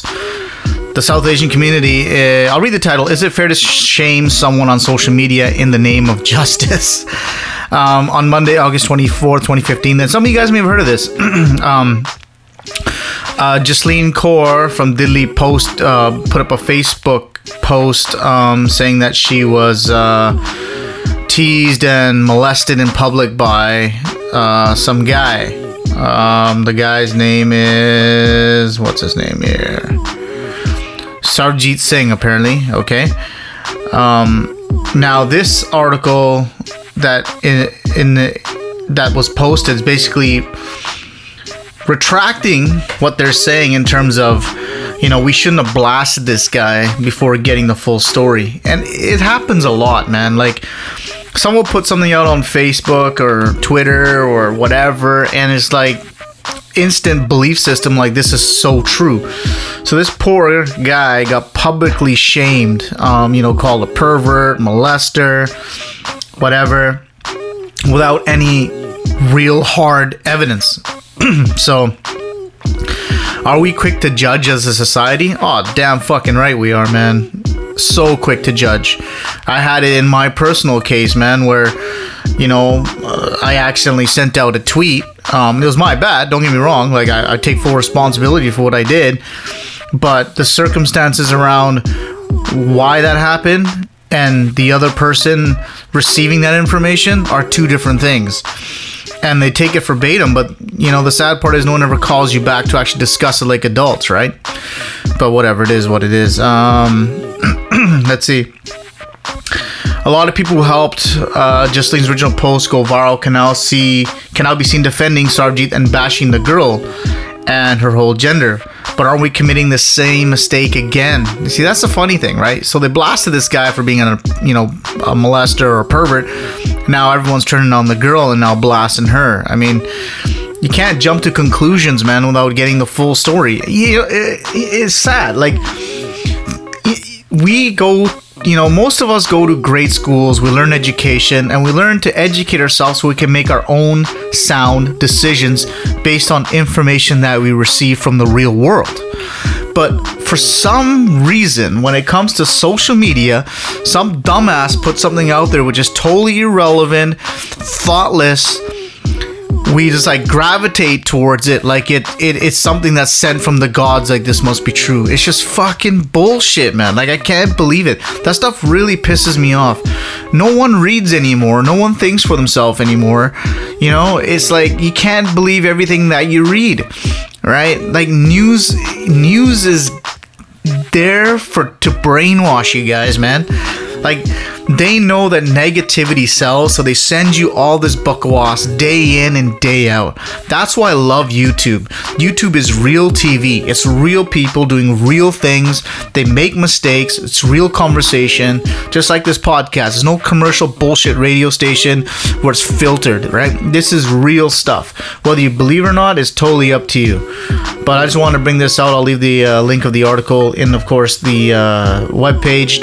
the South Asian community. Uh, I'll read the title. Is it fair to shame someone on social media in the name of justice? um, on Monday, August 24th, 2015. Then some of you guys may have heard of this. um, uh, Jasleen Kaur from Diddley Post uh, put up a Facebook post um, saying that she was uh, teased and molested in public by uh, some guy. Um, the guy's name is what's his name here? Sarjeet Singh, apparently. Okay. Um, now this article that in in the, that was posted is basically retracting what they're saying in terms of you know we shouldn't have blasted this guy before getting the full story and it happens a lot man like someone put something out on facebook or twitter or whatever and it's like instant belief system like this is so true. So this poor guy got publicly shamed um, you know called a pervert molester whatever without any real hard evidence. So are we quick to judge as a society? Oh damn fucking right we are man so quick to judge. I had it in my personal case man where you know uh, i accidentally sent out a tweet. Um, it was my bad don't get me wrong like I, I take full responsibility for what i did but the circumstances around why that happened and the other person receiving that information are two different things and they take it verbatim but you know the sad part is no one ever calls you back to actually discuss it like adults right? But whatever it is what it is. Um let's see. A lot of people who helped uh, Jasleen's original post go viral can now see can now be seen defending Sarjeet and bashing the girl and her whole gender. But are we committing the same mistake again? You see, that's the funny thing, right? So they blasted this guy for being a you know a molester or a pervert. Now everyone's turning on the girl and now blasting her. I mean, you can't jump to conclusions, man, without getting the full story. You know, it, it's sad. Like we go you know most of us go to great schools we learn education and we learn to educate ourselves so we can make our own sound decisions based on information that we receive from the real world. But for some reason when it comes to social media some dumbass put something out there which is totally irrelevant thoughtless we just like gravitate towards it like it, it it's something that's sent from the gods like this must be true. It's just fucking bullshit man. Like i can't believe it. That stuff really pisses me off. No one reads anymore. No one thinks for themselves anymore. You know it's like you can't believe everything that you read right? Like news news is there for to brainwash you guys man like they know that negativity sells, so they send you all this bakwas day in and day out. That's why I love YouTube. YouTube is real TV. It's real people doing real things. They make mistakes. It's real conversation, just like this podcast. There's no commercial bullshit radio station where it's filtered, right? This is real stuff. Whether you believe or not is totally up to you. But I just want to bring this out. I'll leave the uh, link of the article in, of course, the uh, webpage,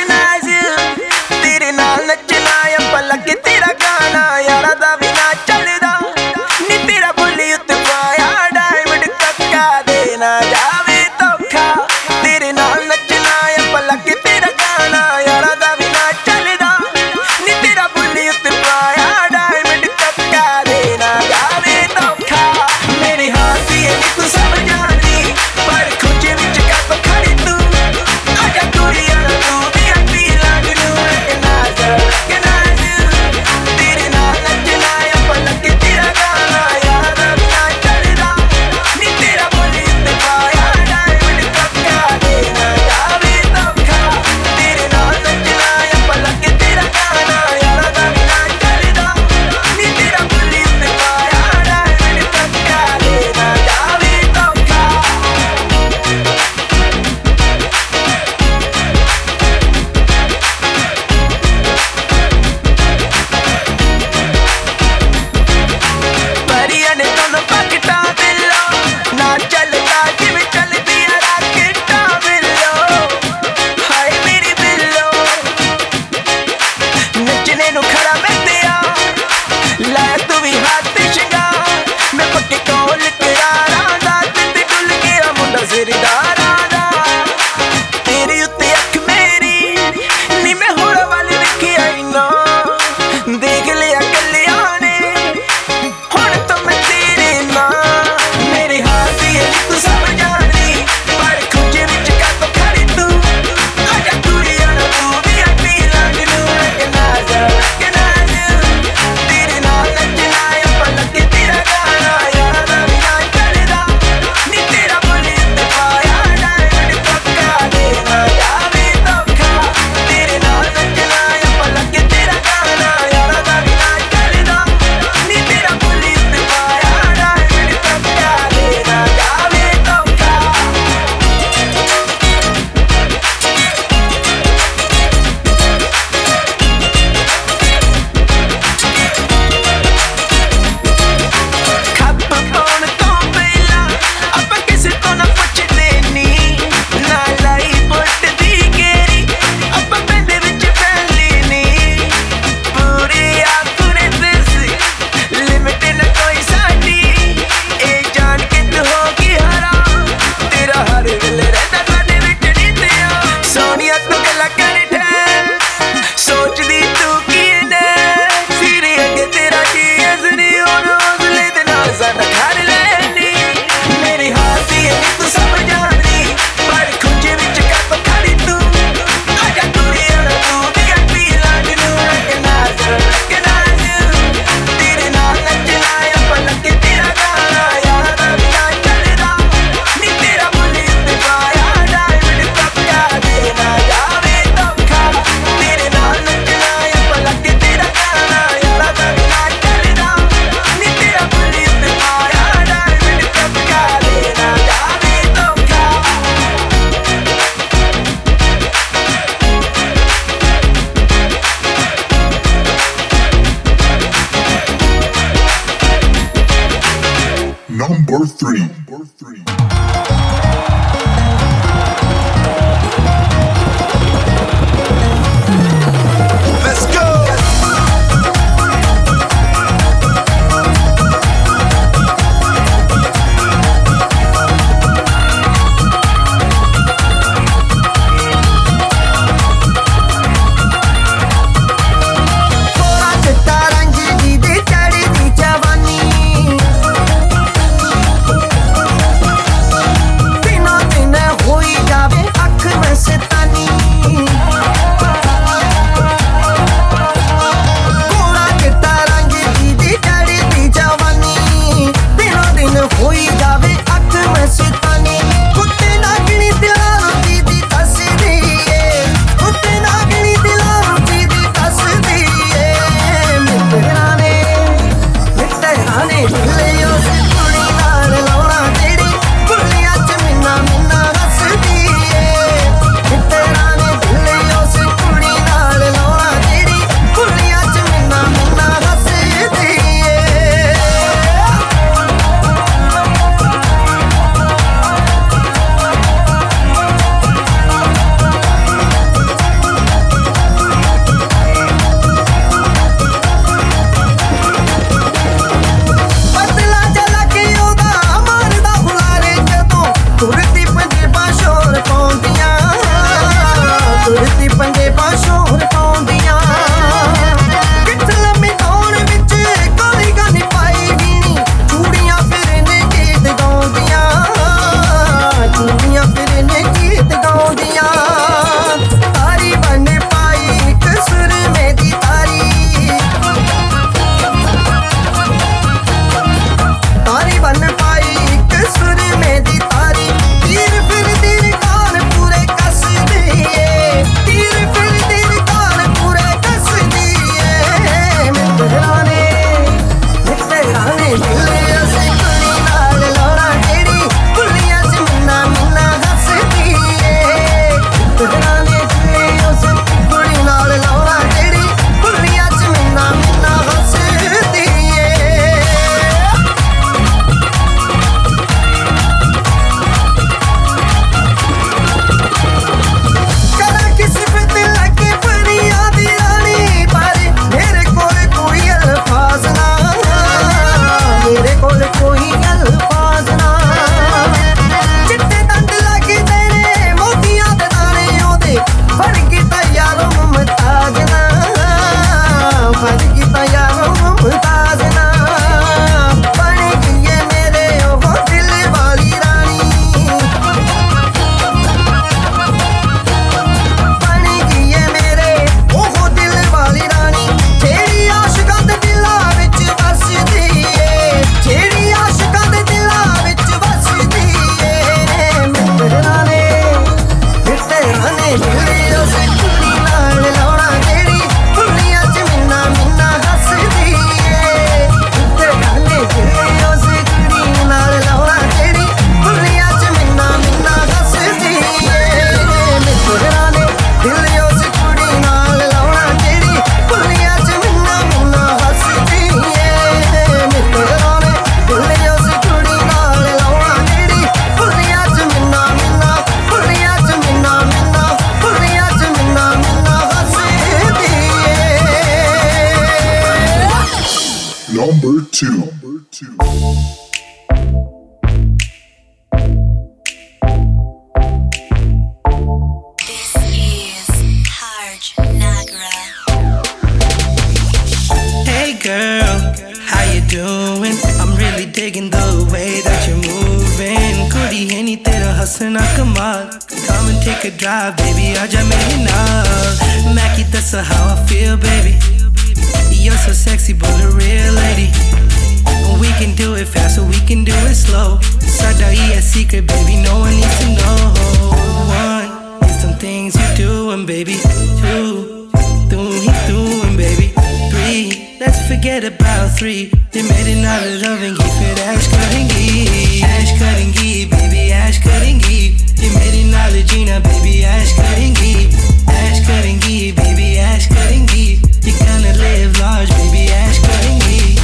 forget about three. They made it out of oven, keep it ash cutting geek. Ash cutting geek, baby, ash cutting geek. They made it out of Gina, baby, ash cutting geek. Ash cutting geek, baby, ash cutting geek. You kinda live large, baby, ash cutting geek.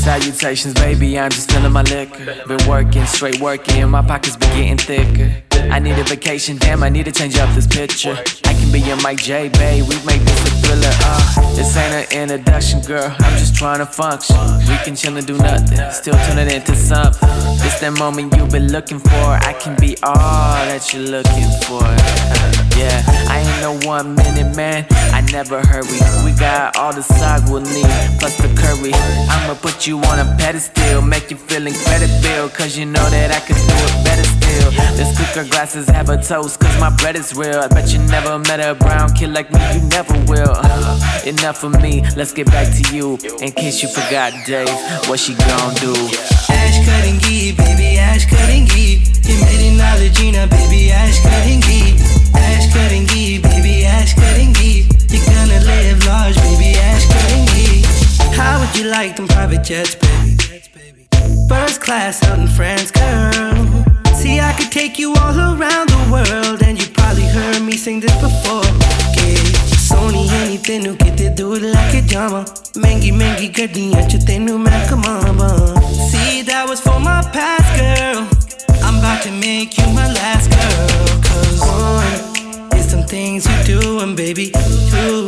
Salutations, baby, I'm just filling my liquor. Been working, straight working, my pockets been getting thicker. I need a vacation, damn, I need to change up this picture. Can be your Mike J, babe, we make this a thriller. Uh, this ain't an introduction, girl, I'm just trying to function. We can chill and do nothing, still turn it into something. This that moment you've been looking for, I can be all that you're looking for. Yeah, I ain't no one minute man, I never hurry. We got all the side we'll need, plus the curry. I'ma put you on a pedestal, make you feel incredible, cause you know that I could do it better still. Let's our glasses, have a toast, cause my bread is real. I bet you never met Met a brown kid like me, you never will. Enough of me, let's get back to you. In case you forgot, Dave, what she gon' do? Ash cutting gee, baby, ash cutting gee. You made an allergina, baby, ash cutting gee. Ash cutting gee, baby, ash cutting gee. You're gonna live large, baby, ash cutting gee. How would you like them private jets, baby? First class out in France, girl. See, I could take you all around the world and you probably heard me sing this before. Yeah. ਸੋਹਣੀ ਹੈ ਨੀ ਤੈਨੂੰ ਕਿਤੇ ਦੂਰ ਲੈ ਕੇ ਜਾਵਾਂ ਮਹਿੰਗੀ ਮਹਿੰਗੀ ਗੱਡੀਆਂ ਚ ਤੈਨੂੰ ਮੈਂ ਕਮਾਵਾਂ See that was for my past girl I'm about to make you my last girl Cause one is some things you doing baby Two,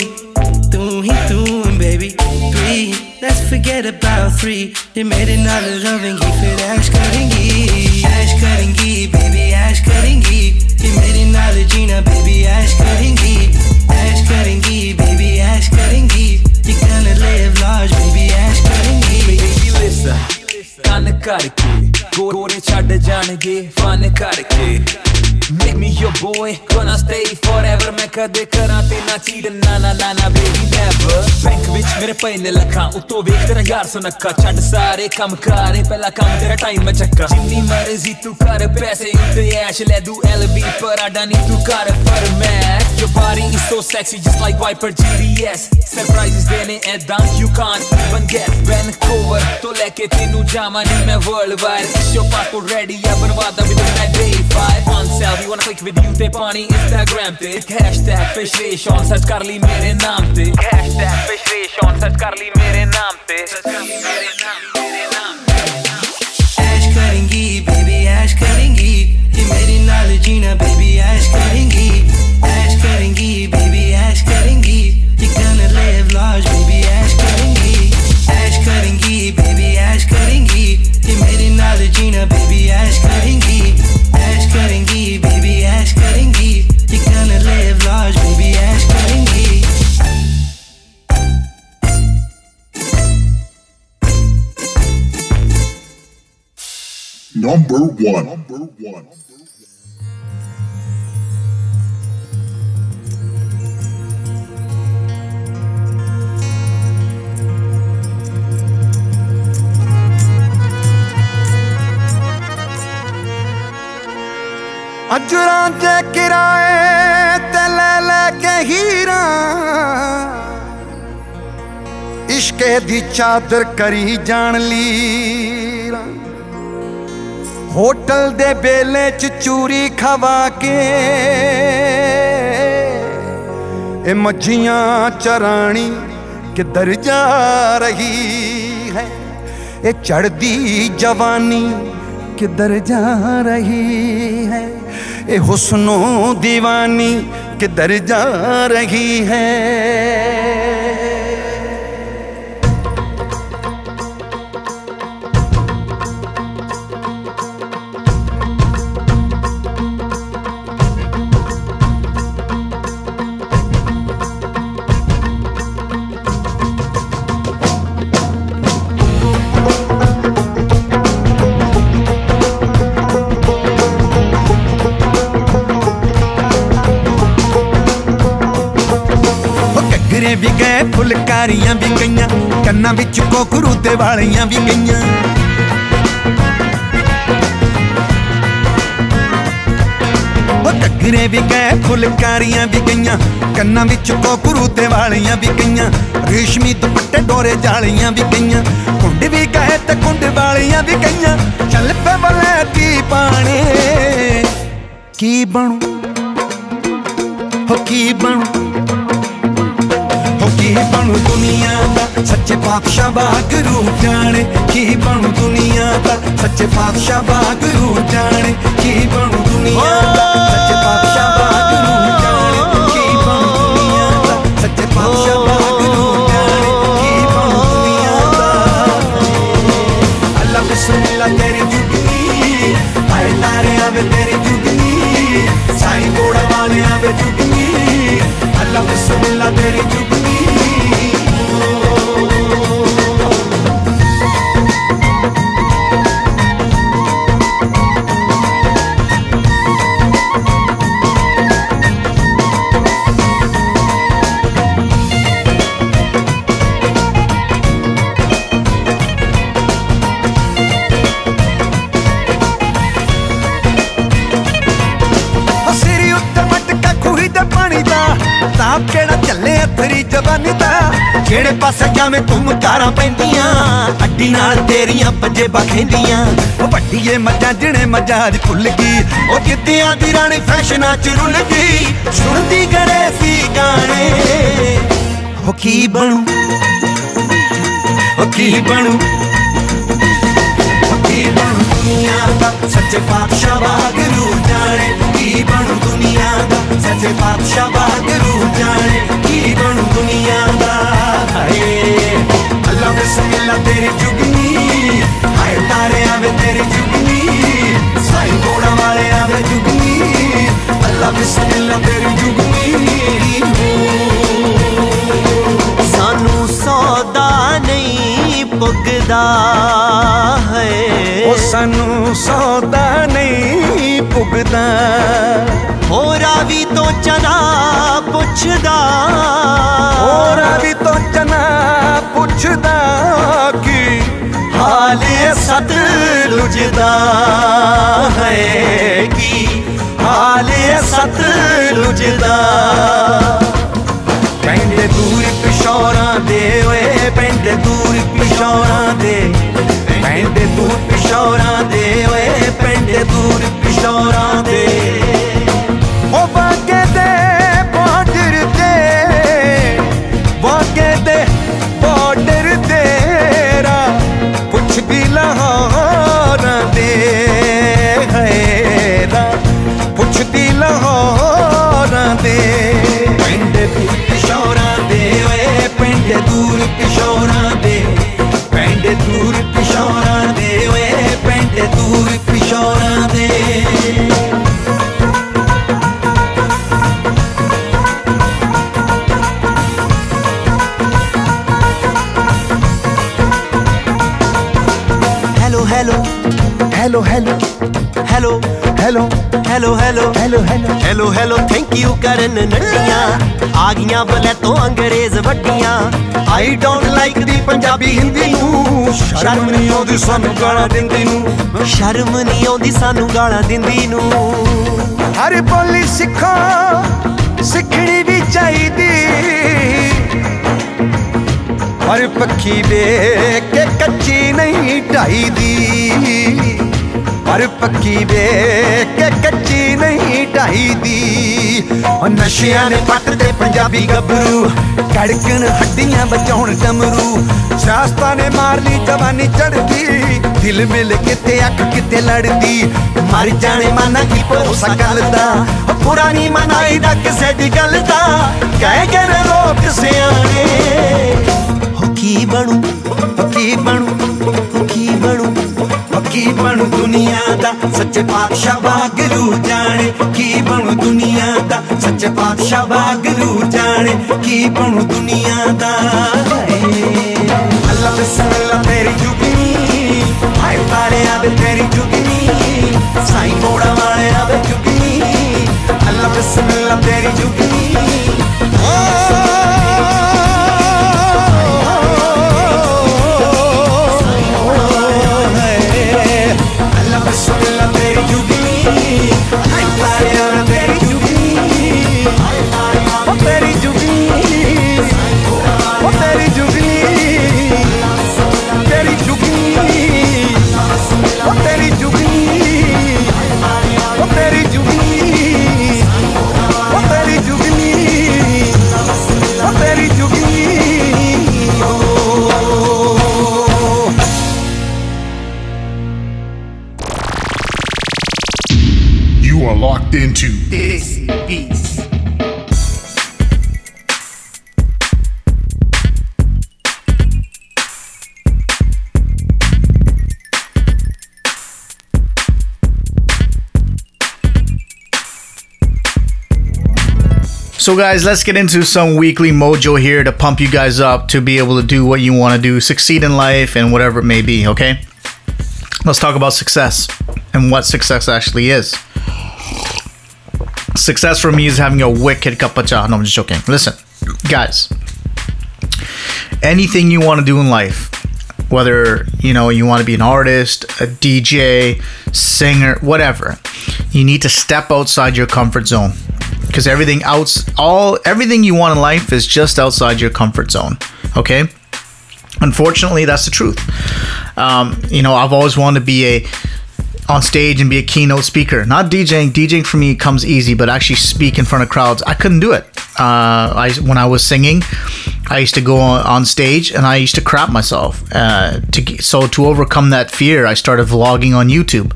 doing, doing baby. Three, let's forget about three. You made another loving you for ash cutting ghee Ash cutting ghee, baby, ash cutting ghee You made another Gina, baby, ash cutting ghee Ash cutting ghee, baby, ash cutting ghee You're gonna live large, baby, ash cutting ghee Baby, listen ਕੰਨ ਕਰਕੇ ਗੋਰੇ ਛੱਡ ਜਾਣਗੇ fun ਕਰਕੇ Make me your boy, gonna stay forever ਮੈਂ ਕਦੇ ਕਰਾਂ ਤੇ ਨਾ ਚੀੜ ਨਾ ਨਾ ਨਾ ਨਾ baby never ਬੈਂਕ ਵਿੱਚ ਮੇਰੇ ਪਏ ਨੇ ਲੱਖਾਂ ਉਤੋਂ ਵੇਖ ਤੇਰਾ ਯਾਰ ਸੁਨੱਖਾ ਛੱਡ ਸਾਰੇ ਕੰਮ ਕਾਰੇ ਪਹਿਲਾ ਕੰਮ ਤੇਰਾ ਟਾਈਮ ਮੈਂ ਚੱਕਾ ਜਿੰਨੀ ਮਰਜ਼ੀ ਤੂੰ ਕਰ ਪੈਸੇ ਉੱਤੇ ਐਸ਼ ਲੈ ਦੂ ਐਲਬੀ ਪਰ ਆਡਾ ਨਹੀਂ ਤੂੰ ਕਰ ਪਰ ਮੈਂ Your body is so sexy just like Viper GDS Surprises ਦੇਣੇ ਐਦਾਂ you can't even guess Vancouver ਤੋਂ ਲੈ ਕੇ ਤੈਨੂੰ ਜਾਵਾਂ money, man, worldwide. Is your passport ready? Yeah, बनवादा भी तुमने day five. On sale, you wanna click with you ते पानी Instagram te. Hashtag fish fish on search carly, ली मेरे नाम Hashtag fish fish on search carly, ली मेरे नाम करेंगी, baby ash करेंगी. ये मेरी नाल जीना, baby ash करेंगी. Gina, baby, ash cutting ghee. Ash cutting ghee, baby, ash cutting. Number one. Number one. ਅਜਰਾਂ ਤੇ ਕਿਰਾਏ ਤੇ ਲੈ ਲੈ ਕੇ ਹੀਰਾ। ਇਸ਼ਕੇ ਦੀ ਚਾਦਰ ਕਰੀ ਜਾਣ ਲੀਰਾ। ਹੋਟਲ ਦੇ ਬੇਲੇ ਚ ਚੂਰੀ ਖਵਾ ਕੇ ਇਹ ਮੱਝੀਆਂ ਚਰਾਣੀ ਕਿੱਧਰ ਜਾ ਰਹੀ ਹੈ? ਇਹ ਚੜਦੀ ਜਵਾਨੀ किधर जा रही है। ए हुस्नो दीवानी किधर जा रही है। ਫੁਲਕਾਰੀਆਂ ਵੀ ਗਈਆਂ, ਕੰਨਾਂ ਵਿੱਚ ਕੋਕਰੂ ਤੇ ਵਾਲੀਆਂ ਵੀ ਗਈਆਂ। ਉਹ ਘੱਗਰੇ ਵੀ ਗਏ, ਫੁਲਕਾਰੀਆਂ ਵੀ ਗਈਆਂ, ਕੰਨਾਂ ਵਿੱਚ ਕੋਕਰੂ ਤੇ ਵਾਲੀਆਂ ਵੀ ਗਈਆਂ, ਰੇਸ਼ਮੀ ਦੁਪੱਟੇ ਡੋਰੇ ਜਾਲੀਆਂ ਵੀ ਗਈਆਂ, ਕੁੰਡ ਵੀ ਗਏ ਤੇ ਕੁੰਡ ਵਾਲੀਆਂ ਵੀ ਗਈਆਂ। ਚੱਲ ਪੇ ਬਲੈਤੀ ਪਾਣੀ, ਕੀ ਬਣੂ? ਹੋ ਕੀ ਬਣੂ? बनू दुनिया का सच्चे पातशाह बागरू जाने दुनिया जाने, की बनू दुनिया का सच्चे पातशाह बागरू जाने जाने, की बनू दुनिया तेरी जुगनी साई बोड़ा जुगनी वाले आवे जुगनी। अल्लाह बिस्मिल्लाह तेरी जुगनी। ਜਿਹੜੇ ਪਾਸੇ ਜਾਵੇਂ ਤੂੰ ਕਾਰਾਂ ਪੈਂਦੀਆਂ ਅੱਡੀ ਨਾਲ ਤੇਰੀਆਂ ਪੰਜੇ ਬਖੈਂਦੀਆਂ ਉਹ ਵੱਡੀਏ ਮੱਝਾਂ ਜਿਹਨੇ ਮੱਝਾਂ ਅੱਜ ਭੁੱਲ ਗਈ ਉਹ ਜਿੱਦਿਆਂ ਦੀ ਰਾਣੀ ਫੈਸ਼ਨਾਂ ਚ ਰੁੱਲ ਗਈ ਸੁਣਦੀ ਗੜੇ ਸੀ ਗਾਣੇ ਉਹ ਕੀ ਬਣੂ ਉਹ ਕੀ ਬਣੂ ਕੀ ਬਣੂ ਦੁਨੀਆ ਦਾ ਸੱਚੇ ਪਾਤਸ਼ਾਹ ਵਾਹਿਗੁਰੂ ਜਾਣੇ ਕੀ ਬਣੂ ਦੁਨੀਆ ਦਾ ਸੱਚੇ ਪਾਤਸ਼ਾਹ ਵਾਹਿਗੁਰੂ ਜਾਣੇ ਕੀ ਬਣੂ ਦੁਨੀਆ ਦਾ ਹਾਏ ਅੱਲਾ ਬਿਸਮਿਲ੍ਲਾ ਤੇਰੀ ਜੁਗਨੀ ਹਾਏ ਤਾਰੇ ਆਵੇ ਤੇਰੀ ਜੁਗਨੀ ਸਾਈ ਕੋੜਾ ਵਾਲੇ ਆਵੇ ਜੁਗਨੀ ਅੱਲਾ ਬਿਸਮਿਲ੍ਲਾ ਤੇਰੀ ਜੁਗਨੀ ਪੁੱਗਦਾ ਹੈ। ਉਹ ਸਾਨੂੰ ਸੌਦਾ ਨਹੀਂ ਪੁੱਗਦਾ ਹੋਰਾ ਵੀ ਤੋਂ ਚਨਾ ਪੁੱਛਦਾ। ਹੋਰਾਂ ਵੀ ਤੋਂ ਚਨਾ ਪੁੱਛਦਾ ਕੀ ਹਾਲ ਸਤ ਲੁਜਦਾ ਹੈ ਕੀ ਹਾਲ ਸਤ ਲੁਜਦਾ نور بشارت hello hello hello hello hello hello hello hello hello hello thank you ਕਰਨ ਨੱਟੀਆਂ ਆ ਗਈਆਂ ਬਲੇ ਤੋਂ ਅੰਗਰੇਜ਼ ਵੱਡੀਆਂ ਆਈ ਡੋਂਟ ਲਾਈਕ ਦੀ ਪੰਜਾਬੀ ਹਿੰਦੀ ਨੂੰ ਸ਼ਰਮ ਨਹੀਂ ਆਉਂਦੀ ਸਾਨੂੰ ਗਾਲਾਂ ਦਿੰਦੀ ਨੂੰ ਸ਼ਰਮ ਨਹੀਂ ਆਉਂਦੀ ਸਾਨੂੰ ਗਾਲਾਂ ਦਿੰਦੀ ਨੂੰ ਹਰ ਬੋਲੀ ਸਿੱਖੋ ਸਿੱਖਣੀ ਵੀ ਚਾਹੀਦੀ ਪਰ ਪੱਖੀ ਵੇਖ ਕੇ ਕੱਚੀ ਨਹੀਂ ਢਾਈਦੀ ਪਰ ਪੱਕੀ ਵੇਖ ਕੇ ਕੱਚੀ ਨਹੀਂ ਢਾਈਦੀ ਉਹ ਨਸ਼ਿਆਂ ਨੇ ਪੱਟ ਤੇ ਪੰਜਾਬੀ ਗੱਭਰੂ, ਕੜਕਣ ਹੱਡੀਆਂ ਬਚਾਉਣ ਡਮਰੂ ਸਿਆਸਤਾਂ ਨੇ ਮਾਰ ਲਈ ਜਵਾਨੀ ਚੜਦੀ ਦਿਲ ਮਿਲ ਕਿਤੇ ਅੱਖ ਕਿਤੇ ਲੜਦੀ। ਮਰ ਜਾਣੇ ਮਾਨਾ ਕੀ ਭਰੋਸਾ ਗੱਲ ਦਾ ਉਹ ਪੁਰਾਣੀ ਮਨਾਈ ਦਾ ਕਿਸੇ ਦੀ ਗੱਲ ਦਾ। ਕਹਿ ਕੇ ਨਾ ਲੋਕ ਸਿਆਣੇ ਹੋ ਕੀ ਬਣੂ, ਉਹ ਕੀ ਬਣੂ? ਹੋ ਕੀ ਬਣੂ ਉਹ ਕੀ ਬਣੂ ਦੁਨੀਆ ਦਾ? ਸੱਚੇ ਪਾਤਸ਼ਾਹ ਵਾਹਿਗੁਰੂ ਜਾਣੇ। ਕੀ ਬਣੂ ਦੁਨੀਆ ਦਾ? ਸੱਚੇ ਪਾਤਸ਼ਾਹ ਵਾਹਿਗੁਰੂ ਜਾਣੇ। ਕੀ ਬਣੂ ਦੁਨੀਆ ਦਾ? ਅੱਲਾ ਬਿਸਮਿਲ੍ਲਾ ਤੇਰੀ ਜੁਗਨੀ। ਹਾਏ ਤਾਰੇ ਆਵੇ ਤੇਰੀ ਜੁਗਨੀ। ਸਾਈ ਮੋੜਾ ਵਾਲੇ ਆਵੇ ਜੁਗਨੀ। ਅੱਲਾ ਬਿਸਮਿਲ੍ਲਾ ਤੇਰੀ ਜੁਗਨੀ। ਅੱਲਾ So, guys, let's get into some weekly mojo here to pump you guys up to be able to do what you want to do, succeed in life, and whatever it may be, okay? Let's talk about success and what success actually is. Success for me is having a wicked cup of cha. No, I'm just joking. Listen, guys, anything you want to do in life, whether you know you want to be an artist, a DJ, singer, whatever, you need to step outside your comfort zone because everything outs all everything you want in life is just outside your comfort zone. Okay. Unfortunately, that's the truth. Um, you know, I've always wanted to be a on stage and be a keynote speaker. Not DJing. DJing for me comes easy, but actually speak in front of crowds, I couldn't do it. Uh, I when I was singing, I used to go on, stage and I used to crap myself. Uh, to so to overcome that fear, I started vlogging on YouTube.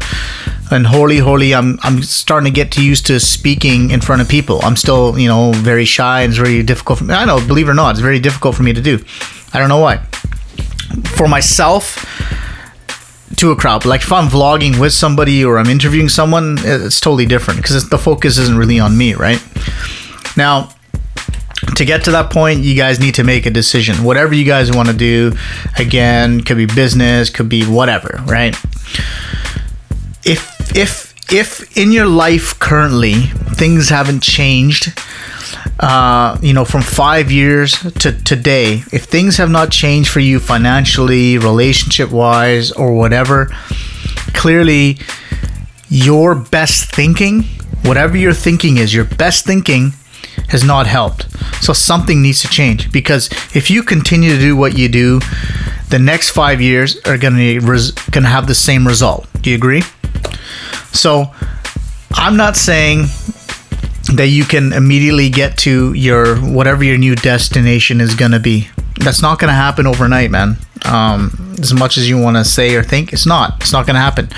And holy, holy, I'm I'm starting to get to used to speaking in front of people. I'm still, you know, very shy and it's very difficult for me. I know, believe it or not, it's very difficult for me to do. I don't know why. For myself, to a crowd. Like if I'm vlogging with somebody or I'm interviewing someone, it's totally different because the focus isn't really on me, right? Now, to get to that point, you guys need to make a decision. Whatever you guys want to do, again, could be business, could be whatever, right? If if if in your life currently things haven't changed, uh, you know, from five years to today, if things have not changed for you financially, relationship wise, or whatever, clearly your best thinking, whatever your thinking is, your best thinking has not helped. So something needs to change because if you continue to do what you do, the next five years are going res- going to have the same result. Do you agree? So I'm not saying that you can immediately get to your whatever your new destination is going to be. That's not going to happen overnight, man. Um, as much as you want to say or think, it's not. It's not going to happen.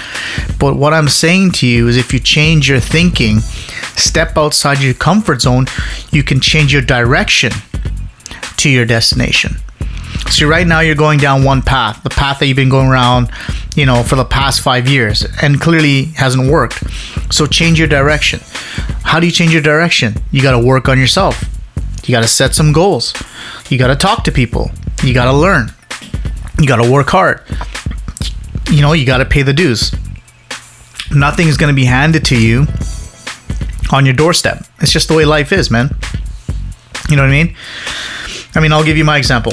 But what I'm saying to you is if you change your thinking, step outside your comfort zone, you can change your direction to your destination. So right now you're going down one path, the path that you've been going around, you know, for the past five years, and clearly hasn't worked. So change your direction. How do you change your direction? You got to work on yourself. You got to set some goals. You got to talk to people. You got to learn. You got to work hard. You know, you got to pay the dues. Nothing is going to be handed to you on your doorstep. It's just the way life is, man. You know what I mean? I mean, I'll give you my example.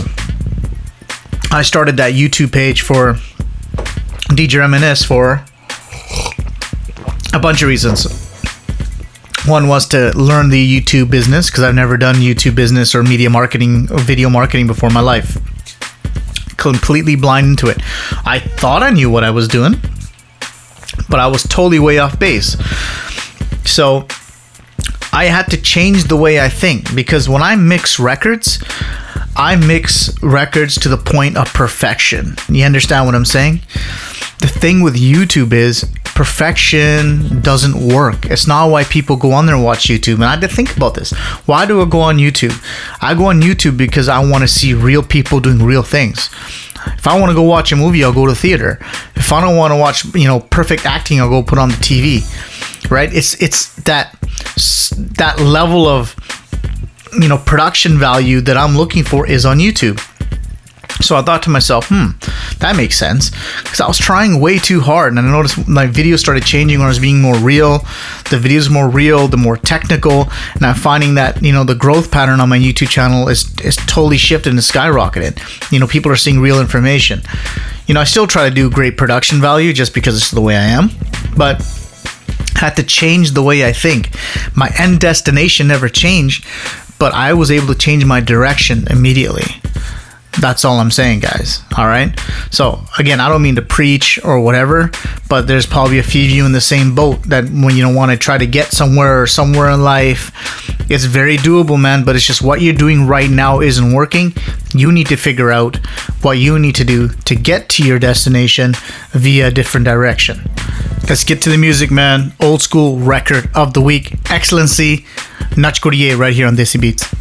I started that YouTube page for DJ Reminisce for a bunch of reasons. One was to learn the YouTube business because I've never done YouTube business or media marketing or video marketing before in my life. Completely blind into it. I thought I knew what I was doing, but I was totally way off base. So I had to change the way I think because when I mix records, I mix records to the point of perfection. You understand what I'm saying? The thing with YouTube is perfection doesn't work. It's not why people go on there and watch YouTube. And I had to think about this. Why do I go on YouTube? I go on YouTube because I want to see real people doing real things. If I want to go watch a movie, I'll go to theater. If I don't want to watch, you know, perfect acting, I'll go put on the TV. Right? It's it's that that level of you know production value that I'm looking for is on YouTube. So I thought to myself, hmm, that makes sense. Because I was trying way too hard, and I noticed my videos started changing when I was being more real. The videos more real, the more technical, and I'm finding that you know the growth pattern on my YouTube channel is is totally shifted and skyrocketed. You know, people are seeing real information. You know, I still try to do great production value just because it's the way I am, but had to change the way I think. My end destination never changed, but I was able to change my direction immediately. That's all I'm saying, guys. All right. So again, I don't mean to preach or whatever, but there's probably a few of you in the same boat that when you don't want to try to get somewhere or somewhere in life, it's very doable, man. But it's just what you're doing right now isn't working. You need to figure out what you need to do to get to your destination via a different direction. Let's get to the music, man. Old school record of the week, XLNC, Nach right here on Desi Beats.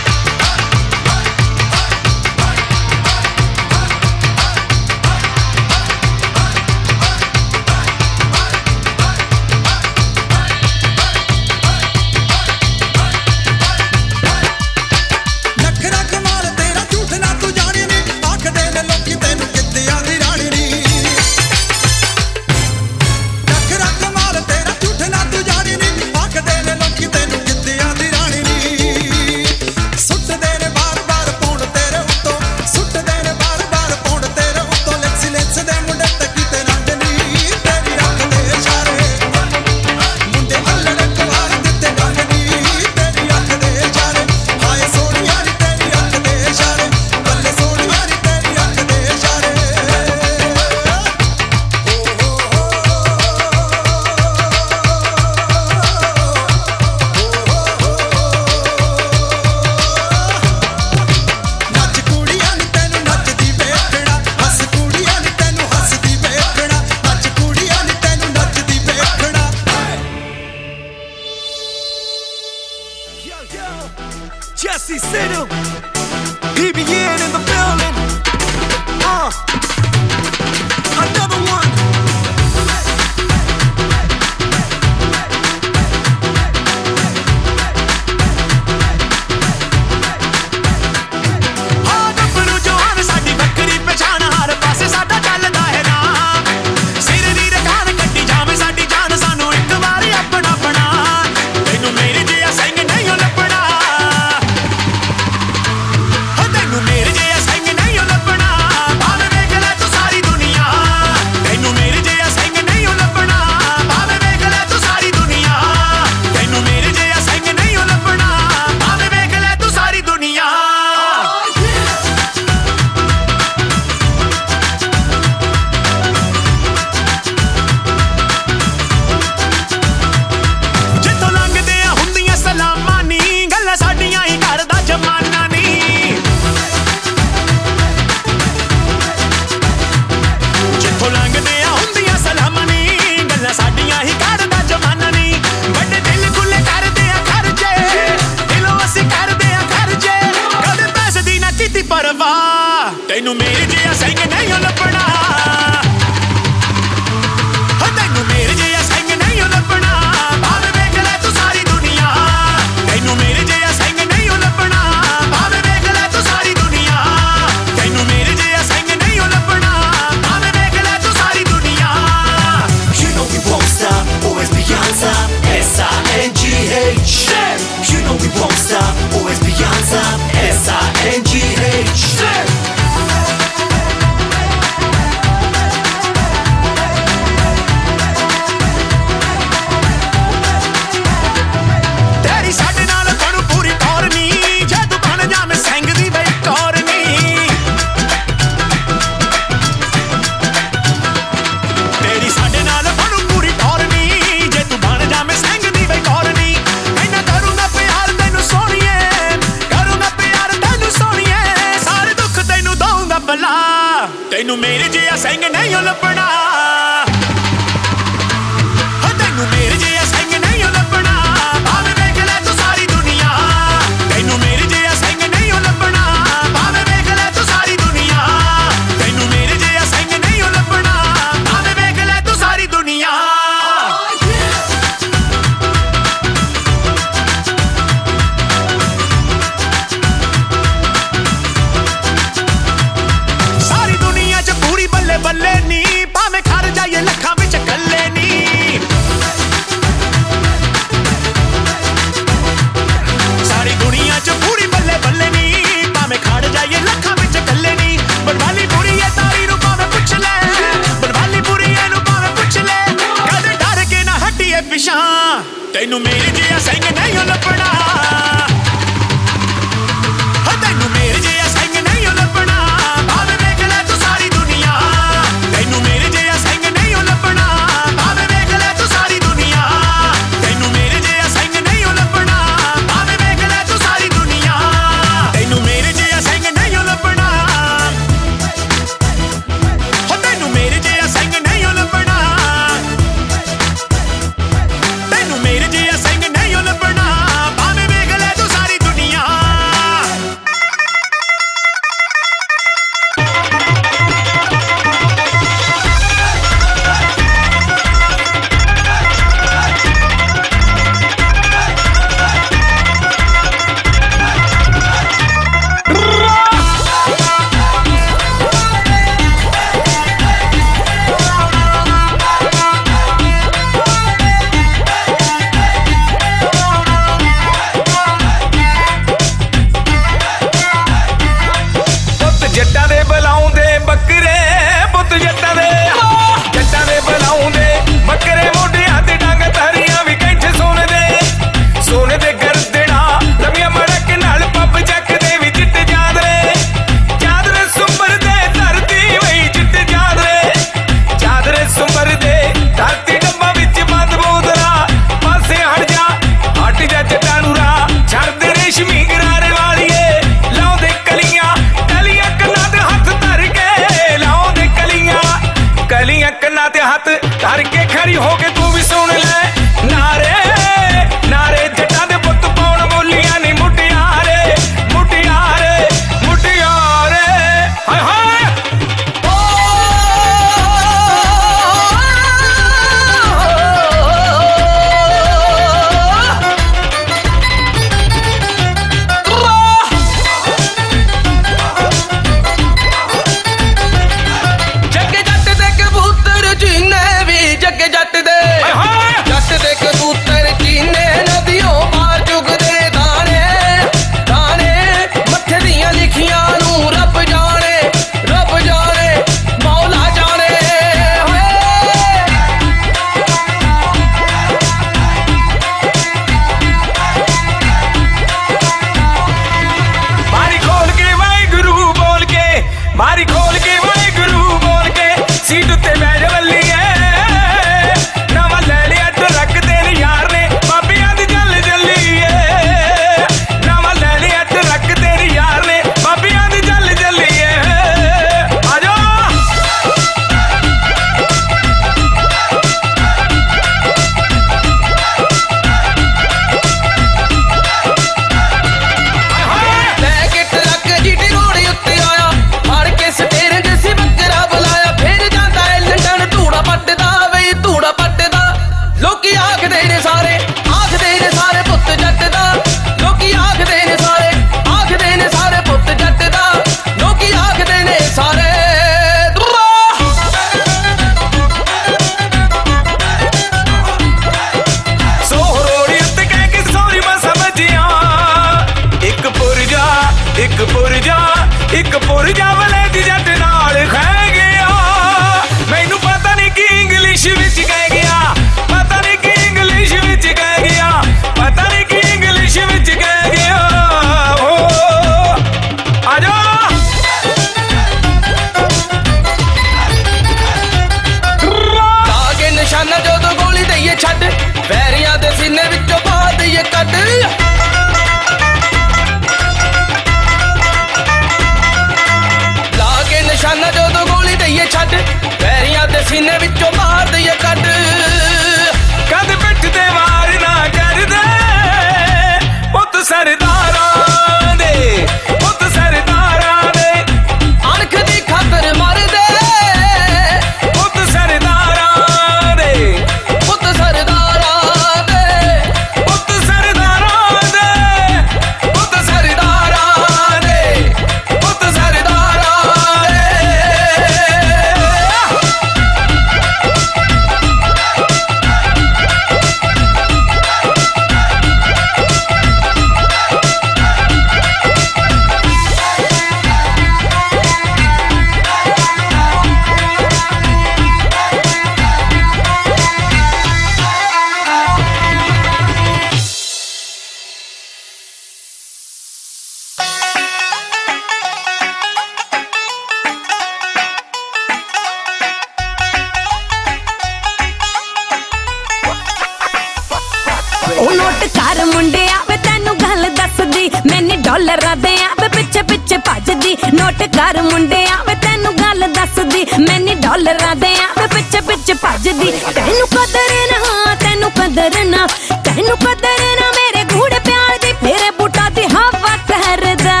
ਮੁੰਡਿਆ, ਵੇ ਤੈਨੂੰ ਗੱਲ ਦੱਸਦੀ, ਮੈਨੇ ਡਾਲਰਾਂ ਦੇ ਆਵੇ ਪਿੱਛੇ ਪਿੱਛੇ ਭੱਜਦੀ, note ਕਰ ਮੁੰਡਿਆ, ਵੇ ਤੈਨੂੰ ਗੱਲ ਦੱਸਦੀ, ਮੈਨੇ ਡਾਲਰਾਂ ਦੇ ਆਵੇ ਪਿੱਛੇ ਪਿੱਛੇ ਭੱਜਦੀ। ਤੈਨੂੰ ਕਦਰ ਨਾ, ਤੈਨੂੰ ਕਦਰ ਨਾ, ਤੈਨੂੰ ਕਦਰ ਨਾ, ਮੇਰੇ ਗੂੜੇ ਪਿਆਰ ਦੀ ਫੇਰੇ ਬੂਟਾ ਦੀ ਹਵਾ ਕਰਦਾ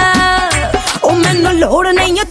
ਉਹ ਮੈਨੂੰ ਲੋੜ ਨਹੀਂ ਓ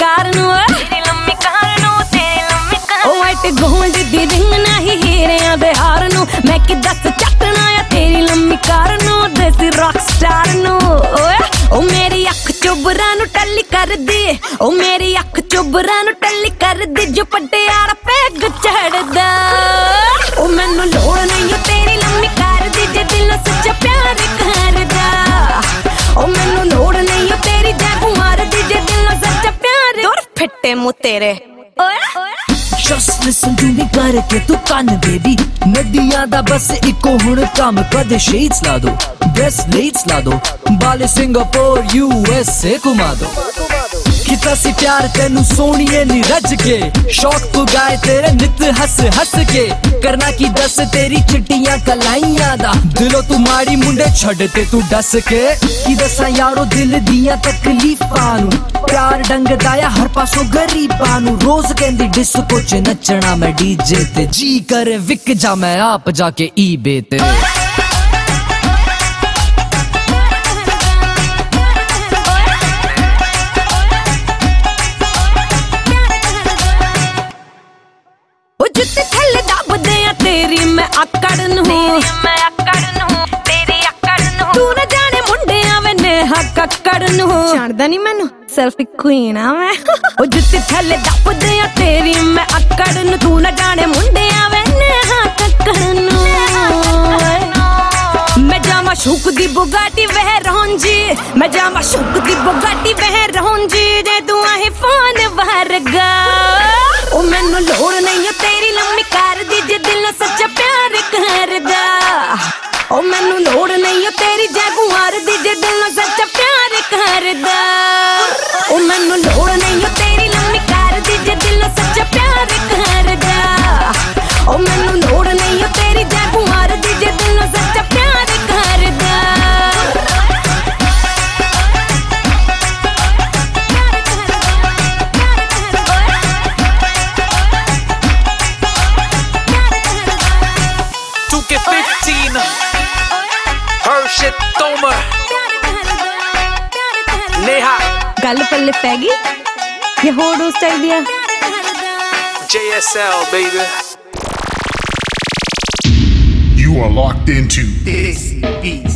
ਕਾਰ ਨੂੰ ਤੇਰੀ ਲੰਮੀ ਕਾਰ ਨੂੰ ਤੇਰੀ ਲੰਮੀ ਕਾਰ ਉਹ ਵਾਈਟ ਗੋਲਡ ਦੀ ਰਿੰਗ ਨਹੀਂ ਹੀਰਿਆਂ ਦੇ ਹਾਰ ਨੂੰ। ਮੈਂ ਕੀ ਦੱਸ ਨਾ ਆ ਤੇਰੀ ਲੰਮੀ ਕਾਰ ਨੂੰ? ਦੇਸੀ ਰੌਕ ਸਟਾਰ ਨੂੰ। ਓਏ ਉਹ ਮੇਰੀ ਅੱਖ ਚੁਬਰਾਂ ਨੂੰ ਟੱਲੀ ਕਰਦੀ। ਉਹ ਮੇਰੀ ਅੱਖ ਚੁਬਰਾਂ ਨੂੰ ਟੱਲੀ ਕਰਦੀ। ਜੋ ਪਟਿਆਲਾ ਪੈਗ ਚੜਦਾ फटे मुँह तेरे। Just listen to me करके तू कान दा बस इको, हुन काम कद शेड्स ला दो। ब्रेसलेट्स ला दो। बाले सिंगापुर यूएसए घुमा दो। ਕੀਤਾ ਸੀ ਪਿਆਰ ਤੈਨੂੰ ਸੋਹਣੀਏ ਨੀ ਰੱਜ ਕੇ। ਸ਼ੌਕ ਪੁਗਾਏ ਤੇਰੇ ਨਿਤ ਹੱਸ ਹੱਸ ਕੇ। ਕਰਨਾ ਕੀ ਦੱਸ ਤੇਰੀ ਚਿੱਟੀਆਂ ਕਲਾਈਆਂ ਦਾ। ਦਿਲੋਂ ਤੂੰ ਮਾੜੀ ਮੁੰਡੇ ਛੱਡ ਤੇ ਤੂੰ ਦੱਸ ਕੇ। ਕੀ ਦੱਸਾਂ ਯਾਰੋ ਦਿਲ ਦੀਆਂ ਤਕਲੀਫਾਂ ਨੂੰ। ਪਿਆਰ ਡੰਗਦਾ ਆ ਹਰ ਪਾਸੋਂ ਗਰੀਬਾਂ ਨੂੰ। ਰੋਜ਼ ਕਹਿੰਦੀ ਡਿਸਕੋ ਚ ਨੱਚਣਾ ਮੈਂ ਡੀਜੇ ਤੇ। ਜੀ ਕਰੇ ਵਿਕ ਜਾ ਮੈਂ ਆਪ ਜਾ ਕੇ ਈਬੇ ਤੇ। ਮੈਂ ਆਕੜ ਨੂੰ ਤੇਰੀ ਆਕੜ ਨੂੰ। ਤੂੰ ਨਾ ਜਾਣੇ ਮੁੰਡਿਆਂ ਵੇ ਨੇ ਹੱਕ ਕੱਕੜ ਨੂੰ। ਜਾਣਦਾ ਨਹੀਂ ਮੈਨੂੰ ਸੈਲਫ ਕੁਈਨ ਆ ਮੈਂ। ਉਹ ਜੁੱਤੀ ਥੱਲੇ ਦੱਬਦੇ ਆ ਤੇਰੀ ਮੈਂ ਅਕੜ ਨੂੰ। ਤੂੰ ਨਾ ਜਾਣੇ ਮੁੰਡਿਆਂ ਵੇ ਨੇਹਾ ਟੱਕਰ ਨੂੰ। ਮੈਂ ਜਾਵਾਂ ਸ਼ੁਕ ਦੀ ਬੁਗਾਟੀ ਵਹਿ ਰਹੁੰਜੀ। ਮੈਂ ਜਾਵਾਂ ਸ਼ੁਕ ਦੀ ਬੁਗਾਟੀ ਵਹਿ ਰਹੁੰਜੀ। ਜੇ ਤੂੰ ਆਹੇ ਫੋਨ ਵਰਗਾ। ਉਹ ਮੈਨੂੰ ਲੋੜ ਨਹੀਂ ਤੇਰੀ ਲੰਮੀ ਕਾਰ ਦੀ ਜੇ ਦਿਲ ਸੱਚਾ ਪਿਆਰ ਕਰਦਾ। ਉਹ ਮੈਨੂੰ ਲੋੜ ਨਹੀਂ ਓ ਤੇਰੀ ਗੱਲ ਪੱਲੇ ਪੈ ਗਈ ਇਹ ਹੋਰ ਉਸ ਚਾਹੀਦੀ ਆ JSL, baby. You are locked into This Beats.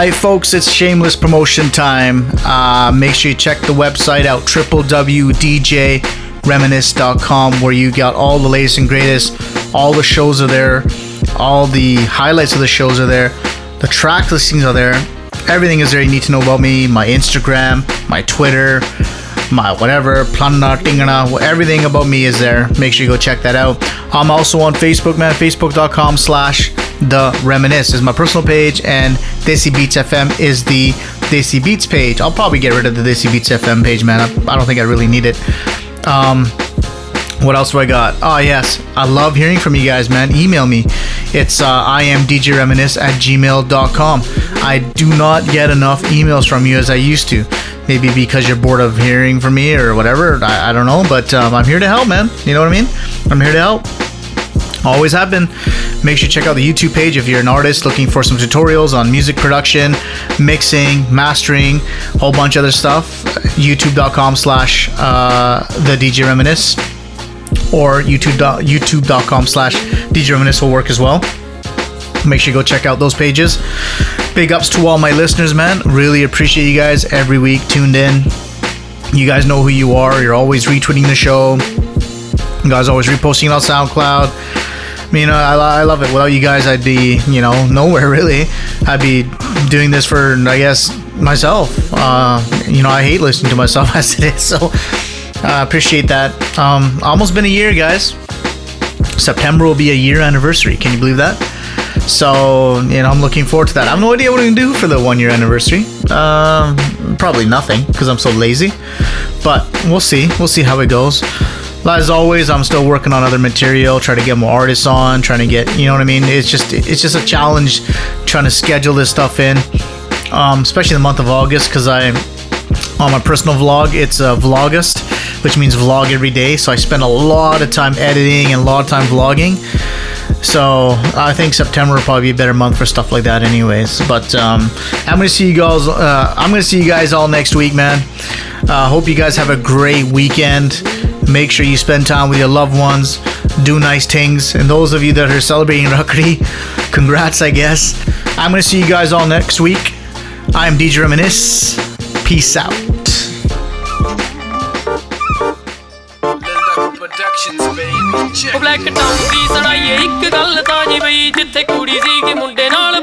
Hi, folks, it's shameless promotion time. Uh, make sure you check the website out www.djreminisce.com where you got all the latest and greatest. All the shows are there, all the highlights of the shows are there, the track listings are there. Everything is there you need to know about me my Instagram, my Twitter, my whatever, Planna, Tingana, everything about me is there. Make sure you go check that out. I'm also on Facebook, man. Facebook.com slash the reminisce is my personal page, and Desi Beats FM is the Desi Beats page. I'll probably get rid of the Desi Beats FM page, man. I, I don't think I really need it. Um, what else do I got? Oh, yes. I love hearing from you guys, man. Email me. It's uh, I am DJ Reminisce at gmail.com. I do not get enough emails from you as I used to. Maybe because you're bored of hearing from me or whatever. I, I don't know. But um, I'm here to help, man. You know what I mean? I'm here to help. Always have been. Make sure you check out the YouTube page if you're an artist looking for some tutorials on music production, mixing, mastering, a whole bunch of other stuff. YouTube.com slash uh, the DJ Reminisce or YouTube YouTube.com slash DJ Reminisce will work as well. Make sure you go check out those pages. Big ups to all my listeners, man. Really appreciate you guys every week tuned in. You guys know who you are. You're always retweeting the show. You guys always reposting on SoundCloud. I mean, I, I love it. Without you guys, I'd be, you know, nowhere really. I'd be doing this for, I guess, myself. Uh, you know, I hate listening to myself as it is. So I appreciate that. Um, almost been a year, guys. September will be a year anniversary. Can you believe that? So, you know, I'm looking forward to that. I have no idea what I'm going to do for the one year anniversary. Um, probably nothing because I'm so lazy. But we'll see. We'll see how it goes. As always, I'm still working on other material, trying to get more artists on, trying to get, you know what I mean? It's just it's just a challenge trying to schedule this stuff in. Um, especially the month of August because I on my personal vlog, it's a vlogust, which means vlog every day. So I spend a lot of time editing and a lot of time vlogging. So I think September will probably be a better month for stuff like that, anyways. But um, I'm gonna see you guys. Uh, I'm gonna see you guys all next week, man. Uh, hope you guys have a great weekend. Make sure you spend time with your loved ones, do nice things. And those of you that are celebrating Rakhri, congrats, I guess. I'm going to see you guys all next week. I'm DJ Reminisce. Peace out. ਉਹ black town ਦੀ ਸੜਾਈ ਇੱਕ ਗੱਲ ਤਾਂ ਜੀ ਬਈ ਜਿੱਥੇ ਕੁੜੀ ਮੁੰਡੇ ਨਾਲ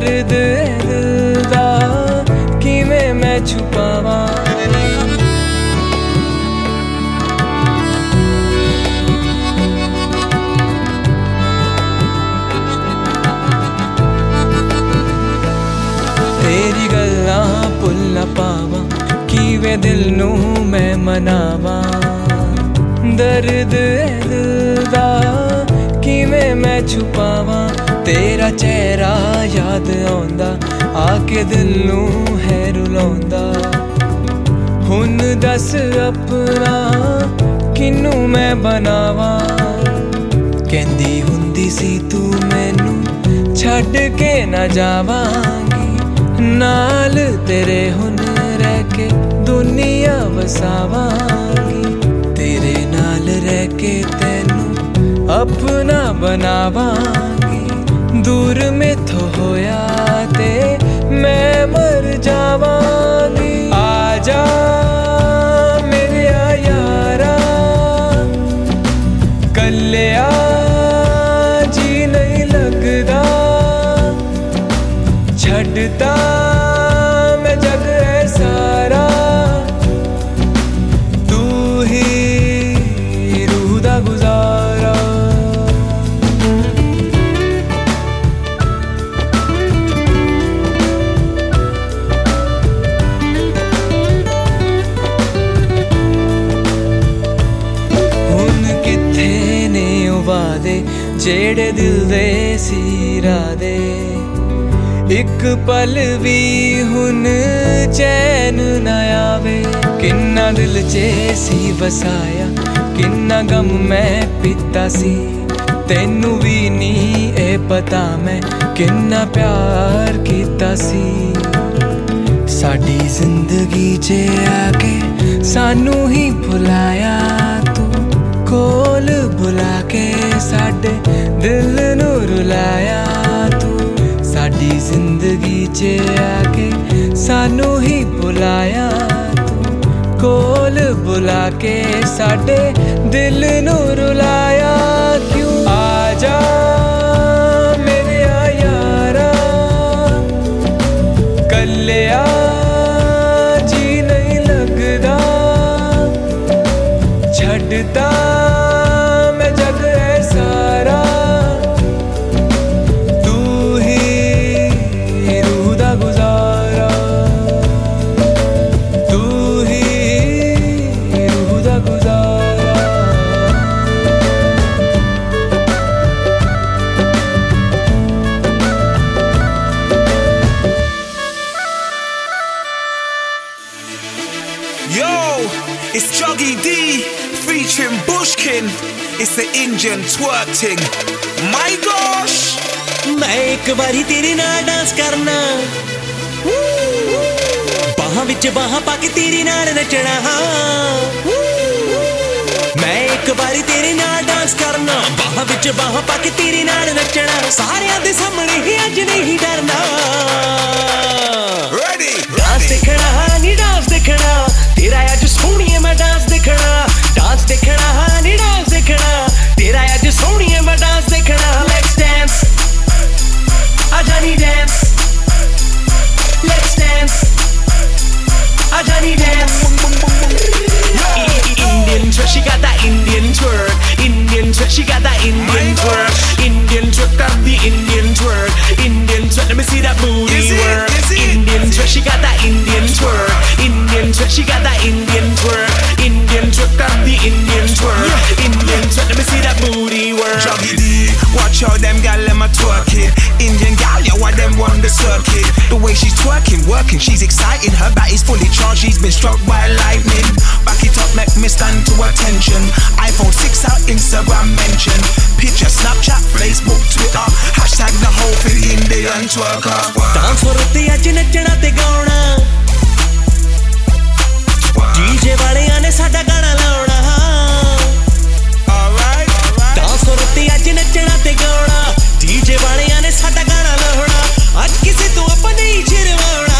ਦਰਦ ਦਿਲ ਦਾ ਕਿਵੇਂ ਮੈਂ ਛੁਪਾਵਾਂ? ਤੇਰੀ ਗੱਲਾਂ ਭੁੱਲ ਨਾ ਪਾਵਾਂ, ਕਿਵੇਂ ਦਿਲ ਨੂੰ ਮੈਂ ਮਨਾਵਾਂ? ਦਰਦ ਦਿਲ ਦਾ ਕਿਵੇਂ ਮੈਂ ਛੁਪਾਵਾਂ? ਤੇਰਾ ਚਿਹਰਾ ਯਾਦ ਆਉਂਦਾ, ਆ ਕੇ ਦਿਲ ਨੂੰ ਹੈ ਰੁਲਾਉਂਦਾ ਹੁਣ ਦੱਸ ਆਪਣਾ ਕਿਨੂੰ ਮੈਂ ਬਣਾਵਾਂ? ਕਹਿੰਦੀ ਹੁੰਦੀ ਸੀ, ਤੂੰ ਮੈਨੂੰ ਛੱਡ ਕੇ ਨਾ ਜਾਵਾਂਗੀ। ਨਾਲ ਤੇਰੇ ਹੁਣ ਰਹਿ ਕੇ ਦੁਨੀਆ ਵਸਾਵਾਂਗੀ। ਤੇਰੇ ਨਾਲ ਰਹਿ ਕੇ ਤੈਨੂੰ ਆਪਣਾ ਬਣਾਵਾਂਗੀ। ਦੂਰ ਮੇਥੋਂ ਹੋਇਆ ਤੇ ਮੈਂ ਮਰ ਜਾਵਾਂਗੀ। ਆ ਜਾ ਮੇਰੇ ਯਾਰਾ। ਕੱਲਿਆ ਜੀ ਨਹੀਂ ਲੱਗਦਾ। ਛੱਡਦਾ ਜਿਹੜੇ ਦਿਲ ਦੇ ਸੀ ਰਾਦੇ ਇੱਕ ਪਲ ਵੀ ਹੁਣ ਚੈਨ ਨਾ ਆਵੇ। ਕਿੰਨਾ ਦਿਲ 'ਚ ਸੀ ਵਸਾਇਆ, ਕਿੰਨਾ ਗਮ ਮੈਂ ਪੀਤਾ ਸੀ। ਤੈਨੂੰ ਵੀ ਨਹੀਂ ਇਹ ਪਤਾ ਮੈਂ ਕਿੰਨਾ ਪਿਆਰ ਕੀਤਾ ਸੀ। ਸਾਡੀ ਜ਼ਿੰਦਗੀ 'ਚ ਆ ਕੇ ਸਾਨੂੰ ਹੀ ਭੁਲਾਇਆ, ਤੂੰ ਕੋਲ ਬੁਲਾ ਕੇ ਸਾਡੇ ਦਿਲ ਨੂੰ ਰੁਲਾਇਆ ਤੂੰ, ਸਾਡੀ ਜ਼ਿੰਦਗੀ 'ਚ ਆ ਕੇ ਸਾਨੂੰ ਹੀ ਭੁਲਾਇਆ ਤੂੰ। ਕੋਲ ਬੁਲਾ ਕੇ ਸਾਡੇ ਦਿਲ ਨੂੰ ਰੁਲਾਇਆ the Indian twerk thing. My gosh! ਮੈਂ ਇੱਕ ਵਾਰੀ ਤੇਰੇ ਨਾਲ ਡਾਂਸ ਕਰਨਾ ਬਾਹਾਂ ਵਿੱਚ ਬਾਹਾਂ ਪਾ ਕੇ ਤੇਰੇ ਨਾਲ ਨੱਚਣਾ ਮੈਂ ਇੱਕ ਵਾਰੀ ਤੇਰੇ ਨਾਲ ਡਾਂਸ ਕਰਨਾ ਬਾਹਾਂ ਵਿੱਚ ਬਾਹਾਂ ਪਾ ਕੇ ਤੇਰੇ ਨਾਲ ਨੱਚਣਾ ਸਾਰਿਆਂ ਦੇ ਸਾਹਮਣੇ ਹੀ ਅੱਜ ਨਹੀਂ ਡਰਨਾ Ready? ਡਾਂਸ ਦੇਖਣਾ ਨੀ ਡਾਂਸ ਦੇਖਣਾ ਤੇਰਾ ਅੱਜ ਸੋਹਣੀਏ ਮੈਂ ਡਾਂਸ ਦੇਖਣਾ ਡਾਂਸ ਦੇਖਣਾ ਨੀ dance she got that Indian twerk. Indian twerk, got the Indian twerk. Indian twerk, let me see that booty work. Indian twerk, she got that Indian twerk. Indian twerk, she got that Indian twerk. Indian twerk, got the Indian twerk. Indian twerk, let me see that booty work. Juggy D, watch how them gal them a twerk it them run the circuit. The way she's twerking, working, she's exciting. Her body's fully charged, she's been struck by lightning. Back it up, make me stand to attention. iPhone 6 out, Instagram mention. Picture, Snapchat, Facebook, Twitter. Hashtag the whole thing Indian twerker. Dance floor ਉੱਤੇ ਅੱਜ ਨੱਚਣਾ ਤੇ ਗਾਉਣਾ DJ ਵਾਲਿਆਂ ਨੇ ਸਾਡਾ ਗਾਣਾ ਲਾਉਣਾ ਡਾਂਸ ਫਲੋਰ ਉੱਤੇ ਅੱਜ ਨੱਚਣਾ ਤੇ ਗਾਉਣਾ ਡੀਜੇ ਵਾਲਿਆਂ ਨੇ ਸਾਡਾ आज किसे तो अपने ही चिरवाना।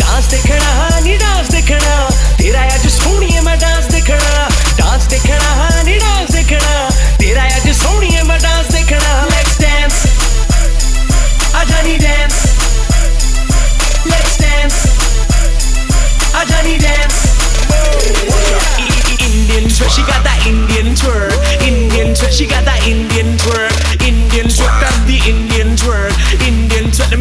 डांस देखना नी डांस देखना। तेरा आज सोनी मैं डांस देखना। डांस देखना नी डांस देखना। तेरा आज सोनी मैं डांस देखना। लेट्स डांस आजा नी डांस लेट्स डांस आजा नी dance Indian twirl, she got that Indian twirl. Indian twirl, she got that Indian twirl.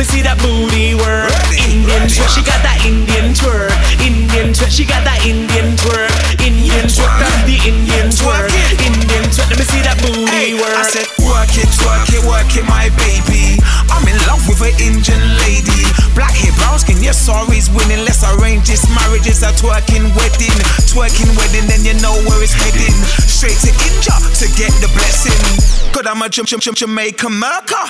Me see that booty work. Indian twerk, she got that Indian twerk. Indian twerk, she got that Indian twerk. Indian twerk, that's the Indian twerk. Indian twerk, let me see that booty work. I said, work it, twerk it, work it, my baby. I'm in love with an Indian lady. Black hair, brown skin, sorry's winning. Let's arrange this marriage, it's a twerking wedding. Twerking wedding, then you know where it's heading. Straight to India to get the blessing. Cause I'm a Jam- Jam- Jam- Jamaican merker.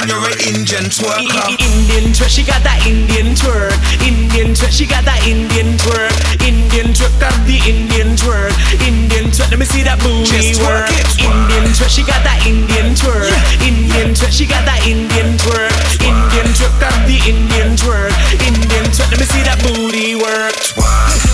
And you're an Indian twerker. Indian twerk, she got that Indian twerk. Indian twerk, she got that Indian twerk. Indian twerk, got the Indian twerk. Indian twerk, let me see that booty work. Indian twerk, she got that Indian twerk. Indian twerk, she got that Indian twerk. Indian twerk, got the Indian twerk. Indian twerk, let me see that booty work. Every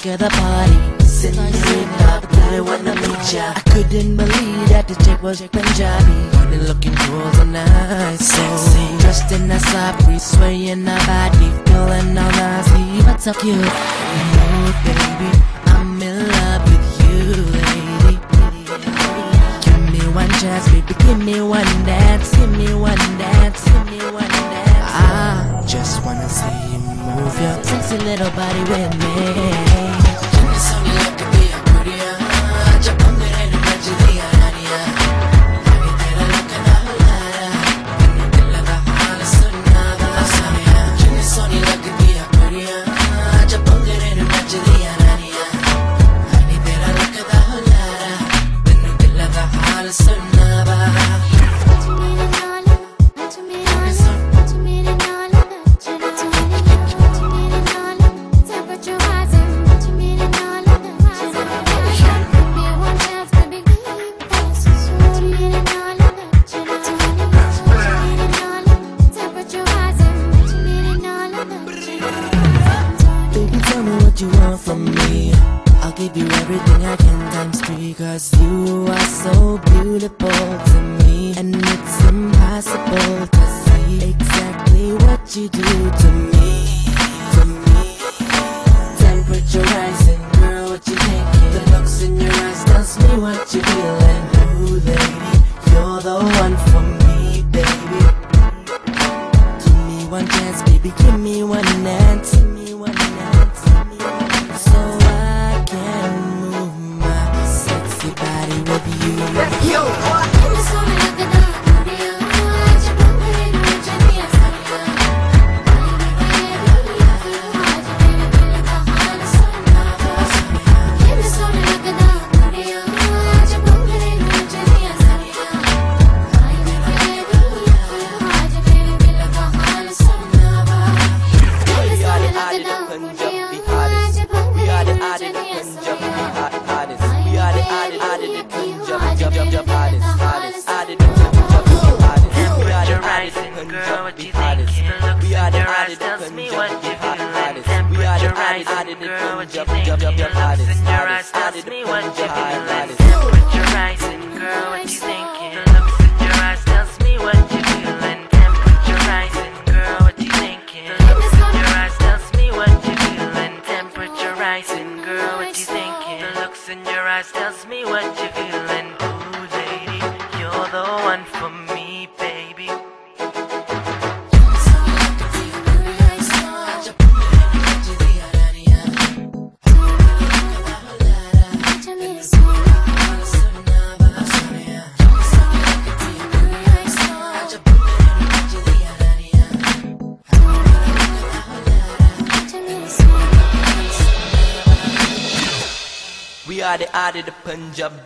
back of the party. Sitting there, up, I wanna meet ya. I couldn't believe that the chick was Punjabi. Been looking cool tonight, so dressed in a sabri, swaying her body, feeling all nasty, but so cute. Oh, baby,